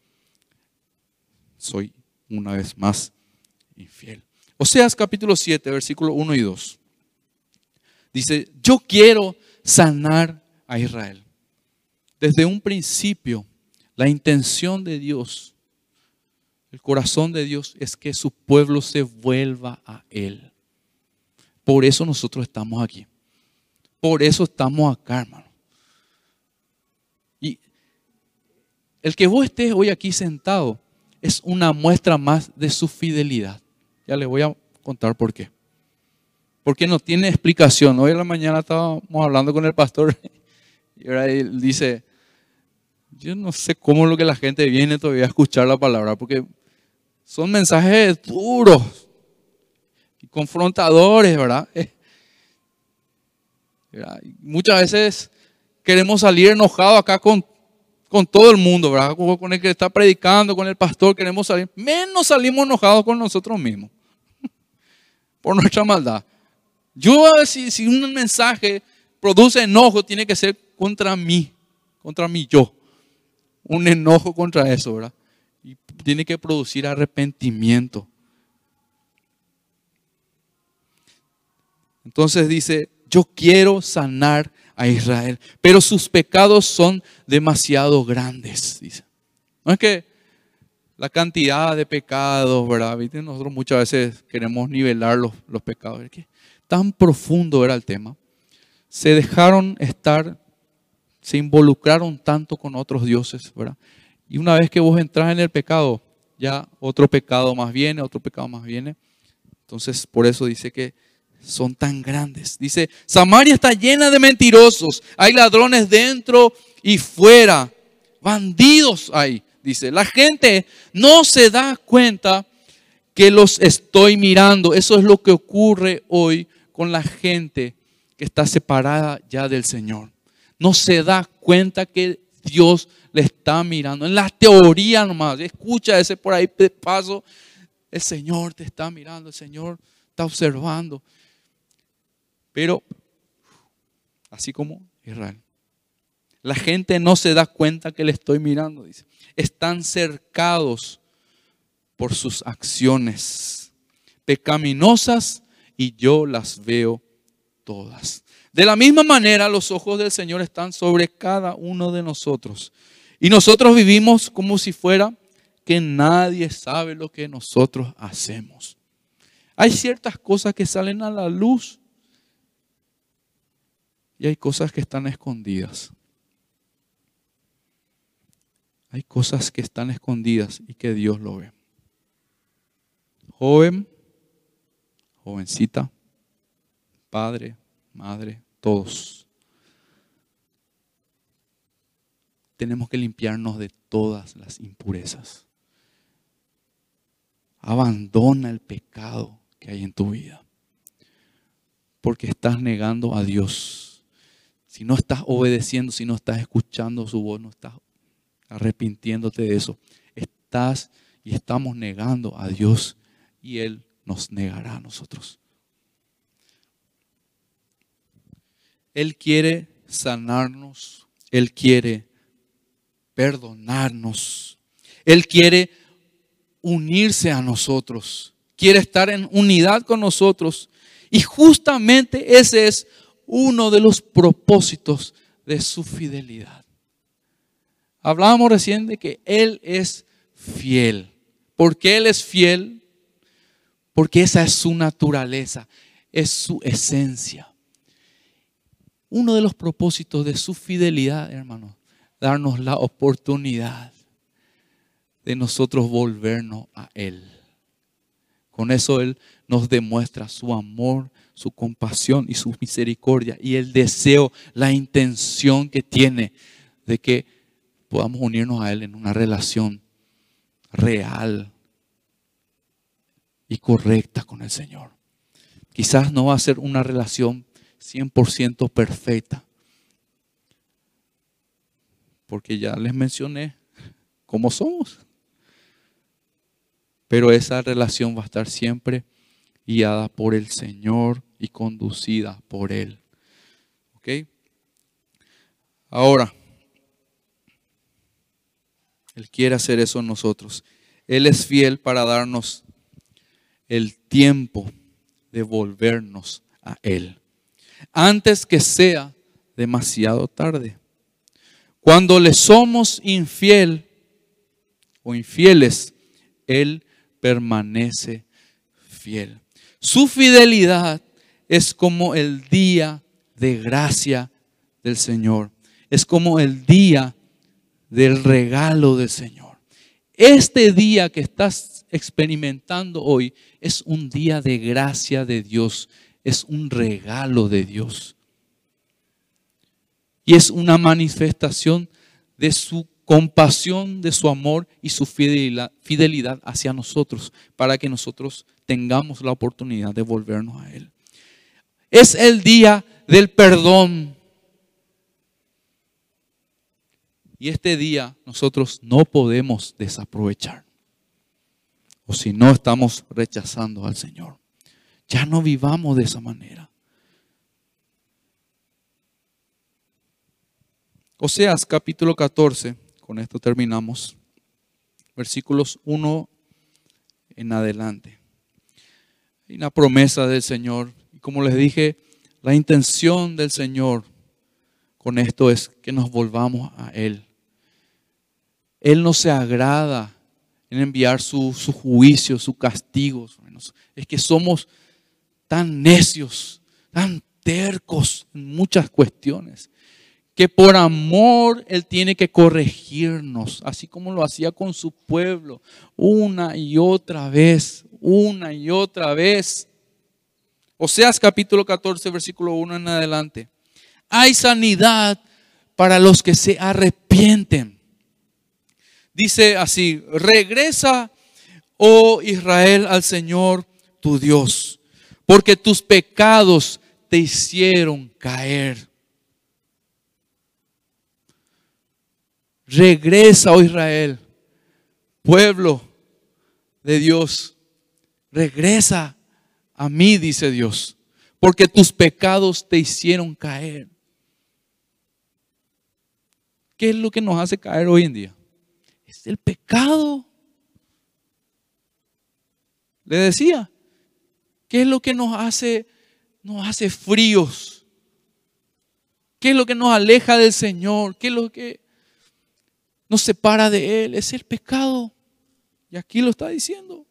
soy una vez más infiel. Oseas capítulo 7, versículo 1 y 2. Dice, yo quiero sanar a Israel. Desde un principio, la intención de Dios, el corazón de Dios es que su pueblo se vuelva a Él. Por eso nosotros estamos aquí. Por eso estamos acá, hermano. Y el que vos estés hoy aquí sentado es una muestra más de su fidelidad. Ya le voy a contar por qué. Porque no tiene explicación. Hoy en la mañana estábamos hablando con el pastor y ahora él dice, yo no sé cómo es lo que la gente viene todavía a escuchar la palabra, porque son mensajes duros, confrontadores, ¿verdad? Muchas veces queremos salir enojados acá con, con todo el mundo, ¿verdad? Con el que está predicando, con el pastor, queremos salir. Menos salimos enojados con nosotros mismos, por nuestra maldad. Yo, si, si un mensaje produce enojo, tiene que ser contra mí, contra mí yo. Un enojo contra eso, ¿verdad? Y tiene que producir arrepentimiento. Entonces dice, yo quiero sanar a Israel, pero sus pecados son demasiado grandes, dice. No es que la cantidad de pecados, ¿verdad? Nosotros muchas veces queremos nivelar los, los pecados. Que tan profundo era el tema. Se dejaron estar, se involucraron tanto con otros dioses, ¿verdad? Y una vez que vos entras en el pecado, ya otro pecado más viene, otro pecado más viene. Entonces, por eso dice que son tan grandes. Dice, Samaria está llena de mentirosos, hay ladrones dentro y fuera, bandidos hay. Dice, la gente no se da cuenta que los estoy mirando. Eso es lo que ocurre hoy con la gente que está separada ya del Señor. No se da cuenta que Dios le está mirando. En la teoría nomás, escucha ese por ahí de paso, el Señor te está mirando, el Señor está observando. Pero, así como Israel. La gente no se da cuenta que le estoy mirando. Están cercados por sus acciones pecaminosas y yo las veo todas. De la misma manera, los ojos del Señor están sobre cada uno de nosotros. Y nosotros vivimos como si fuera que nadie sabe lo que nosotros hacemos. Hay ciertas cosas que salen a la luz y hay cosas que están escondidas. Hay cosas que están escondidas y que Dios lo ve. Joven, jovencita, padre, madre, todos. Tenemos que limpiarnos de todas las impurezas. Abandona el pecado que hay en tu vida. Porque estás negando a Dios si no estás obedeciendo, si no estás escuchando su voz, no estás arrepintiéndote de eso, estás y estamos negando a Dios y Él nos negará a nosotros. Él quiere sanarnos, Él quiere perdonarnos, Él quiere unirse a nosotros, quiere estar en unidad con nosotros. Y justamente ese es uno de los propósitos de su fidelidad. Hablábamos recién de que Él es fiel. ¿Por qué Él es fiel? Porque esa es su naturaleza, es su esencia. Uno de los propósitos de su fidelidad, hermano, darnos la oportunidad de nosotros volvernos a Él. Con eso Él nos demuestra su amor, su compasión y su misericordia y el deseo, la intención que tiene de que podamos unirnos a Él en una relación real y correcta con el Señor. Quizás no va a ser una relación 100% perfecta, porque ya les mencioné cómo somos. Pero esa relación va a estar siempre guiada por el Señor y conducida por Él. ¿Ok? Ahora, Él quiere hacer eso en nosotros. Él es fiel para darnos el tiempo de volvernos a Él. Antes que sea demasiado tarde. Cuando le somos infiel o infieles, Él permanece fiel. Su fidelidad es como el día de gracia del Señor. Es como el día del regalo del Señor. Este día que estás experimentando hoy es un día de gracia de Dios. Es un regalo de Dios. Y es una manifestación de su compasión, de su amor y su fidelidad, hacia nosotros, para que nosotros tengamos la oportunidad de volvernos a Él. Es el día del perdón. Y este día nosotros no podemos desaprovechar. O si no estamos rechazando al Señor. Ya no vivamos de esa manera. Oseas capítulo 14 con esto terminamos. Versículos 1 en adelante. Hay una promesa del Señor. Y como les dije, la intención del Señor con esto es que nos volvamos a Él. Él no se agrada en enviar su, juicio, su castigo. Es que somos tan necios, tan tercos en muchas cuestiones que por amor Él tiene que corregirnos, así como lo hacía con su pueblo, una y otra vez, una y otra vez. Oseas capítulo 14, versículo 1 en adelante. Hay sanidad para los que se arrepienten. Dice así, regresa, oh Israel, al Señor tu Dios, porque tus pecados te hicieron caer. Regresa, oh Israel, pueblo de Dios. Regresa a mí, dice Dios, porque tus pecados te hicieron caer. ¿Qué es lo que nos hace caer hoy en día? Es el pecado. Le decía, ¿qué es lo que nos hace, nos hace fríos? ¿Qué es lo que nos aleja del Señor? ¿Qué es lo que nos separa de Él, es el pecado. Y aquí lo está diciendo.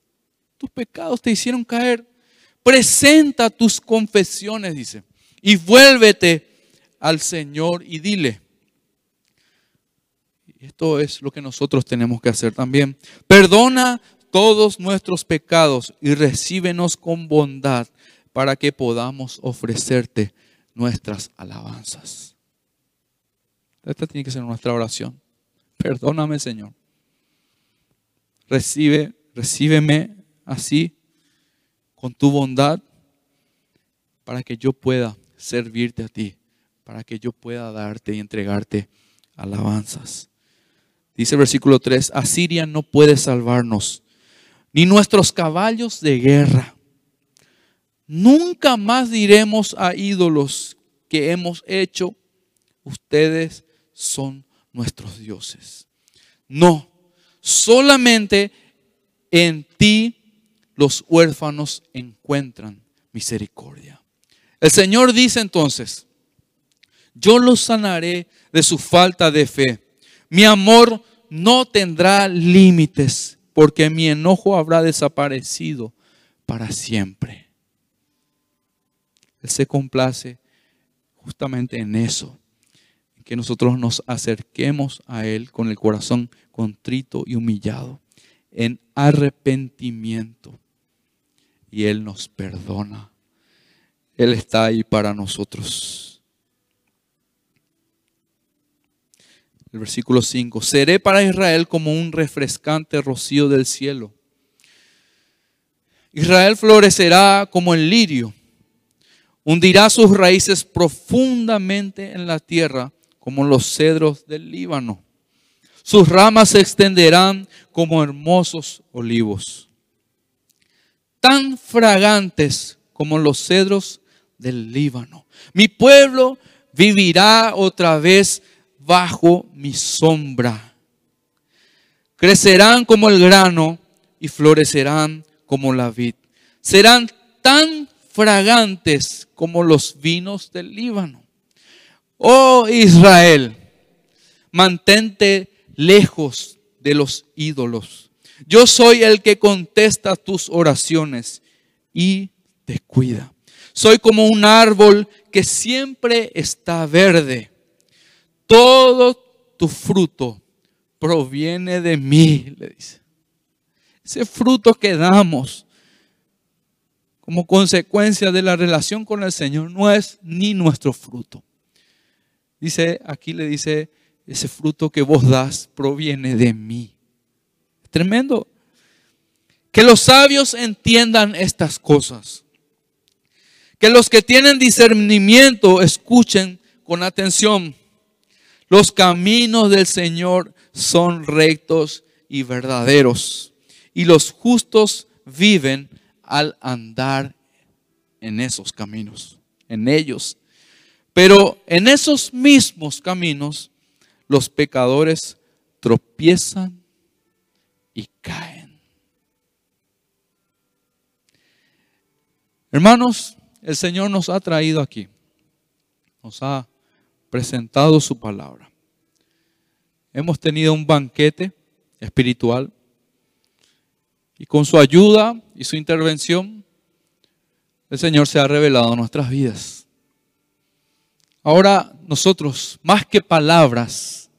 Tus pecados te hicieron caer. Presenta tus confesiones, dice, y vuélvete al Señor y dile. Esto es lo que nosotros tenemos que hacer también. Perdona todos nuestros pecados y recíbenos con bondad para que podamos ofrecerte nuestras alabanzas. Esta tiene que ser nuestra oración. Perdóname, Señor. Recibe, recíbeme así, con tu bondad, para que yo pueda servirte a ti, para que yo pueda darte y entregarte alabanzas. Dice el versículo 3, Asiria no puede salvarnos, ni nuestros caballos de guerra. Nunca más diremos a ídolos que hemos hecho, ustedes son nuestros dioses. No, solamente en ti los huérfanos encuentran misericordia. El Señor dice entonces, yo los sanaré de su falta de fe. Mi amor no tendrá límites, porque mi enojo habrá desaparecido para siempre. Él se complace justamente en eso, que nosotros nos acerquemos a Él con el corazón contrito y humillado, en arrepentimiento, y Él nos perdona. Él está ahí para nosotros. El versículo 5, seré para Israel como un refrescante rocío del cielo. Israel florecerá como el lirio, hundirá sus raíces profundamente en la tierra como los cedros del Líbano. Sus ramas se extenderán como hermosos olivos, tan fragantes como los cedros del Líbano. Mi pueblo vivirá otra vez bajo mi sombra. Crecerán como el grano y florecerán como la vid. Serán tan fragantes como los vinos del Líbano. Oh Israel, mantente lejos de los ídolos. Yo soy el que contesta tus oraciones y te cuida. Soy como un árbol que siempre está verde. Todo tu fruto proviene de mí, le dice. Ese fruto que damos como consecuencia de la relación con el Señor no es ni nuestro fruto. Dice, aquí le dice, ese fruto que vos das proviene de mí. Tremendo. Que los sabios entiendan estas cosas. Que los que tienen discernimiento escuchen con atención. Los caminos del Señor son rectos y verdaderos. Y los justos viven al andar en esos caminos, en ellos. Pero en esos mismos caminos los pecadores tropiezan y caen. Hermanos, el Señor nos ha traído aquí, nos ha presentado su palabra. Hemos tenido un banquete espiritual y con su ayuda y su intervención, el Señor se ha revelado en nuestras vidas. Ahora nosotros, más que palabras,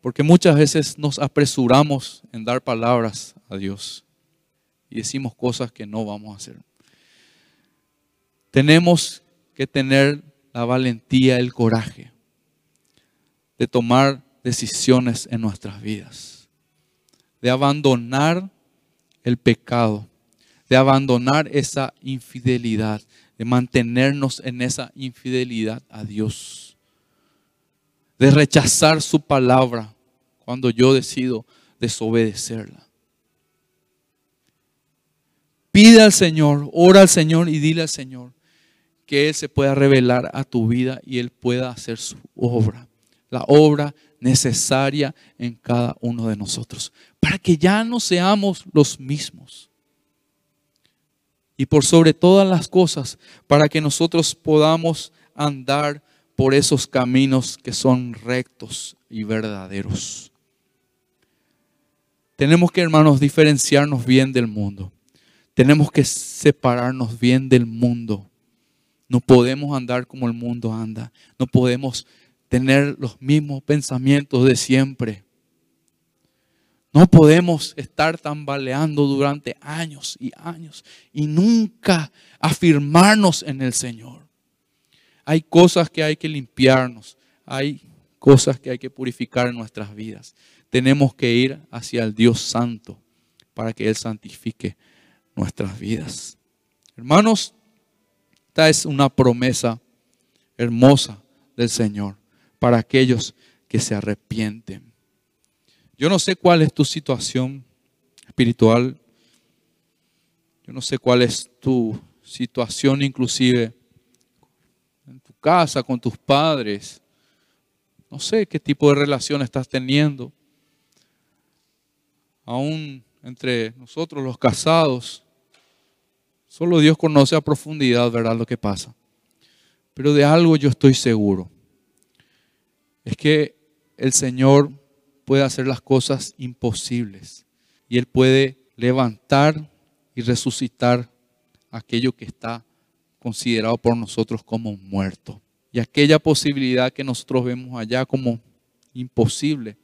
porque muchas veces nos apresuramos en dar palabras a Dios y decimos cosas que no vamos a hacer. Tenemos que tener la valentía, el coraje de tomar decisiones en nuestras vidas, de abandonar el pecado, de abandonar esa infidelidad, de mantenernos en esa infidelidad a Dios, de rechazar su palabra cuando yo decido desobedecerla. Pide al Señor, ora al Señor y dile al Señor que Él se pueda revelar a tu vida y Él pueda hacer su obra, la obra necesaria en cada uno de nosotros, para que ya no seamos los mismos y por sobre todas las cosas, para que nosotros podamos andar por esos caminos que son rectos y verdaderos. Tenemos que, hermanos, diferenciarnos bien del mundo. Tenemos que separarnos bien del mundo. No podemos andar como el mundo anda. No podemos tener los mismos pensamientos de siempre. No podemos estar tambaleando durante años y años y nunca afirmarnos en el Señor. Hay cosas que hay que limpiarnos, hay cosas que hay que purificar en nuestras vidas. Tenemos que ir hacia el Dios Santo para que Él santifique nuestras vidas. Hermanos, esta es una promesa hermosa del Señor para aquellos que se arrepienten. Yo no sé cuál es tu situación espiritual. Yo no sé cuál es tu situación inclusive en tu casa, con tus padres. No sé qué tipo de relación estás teniendo. aún entre nosotros los casados, solo Dios conoce a profundidad, ¿verdad? Lo que pasa. Pero de algo yo estoy seguro. Es que el Señor puede hacer las cosas imposibles. Y Él puede levantar y resucitar aquello que está considerado por nosotros como muerto. Y aquella posibilidad que nosotros vemos allá como imposible,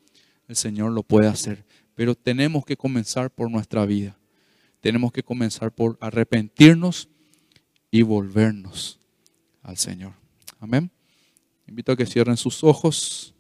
el Señor lo puede hacer. Pero tenemos que comenzar por nuestra vida. Tenemos que comenzar por arrepentirnos y volvernos al Señor. Amén. Invito a que cierren sus ojos.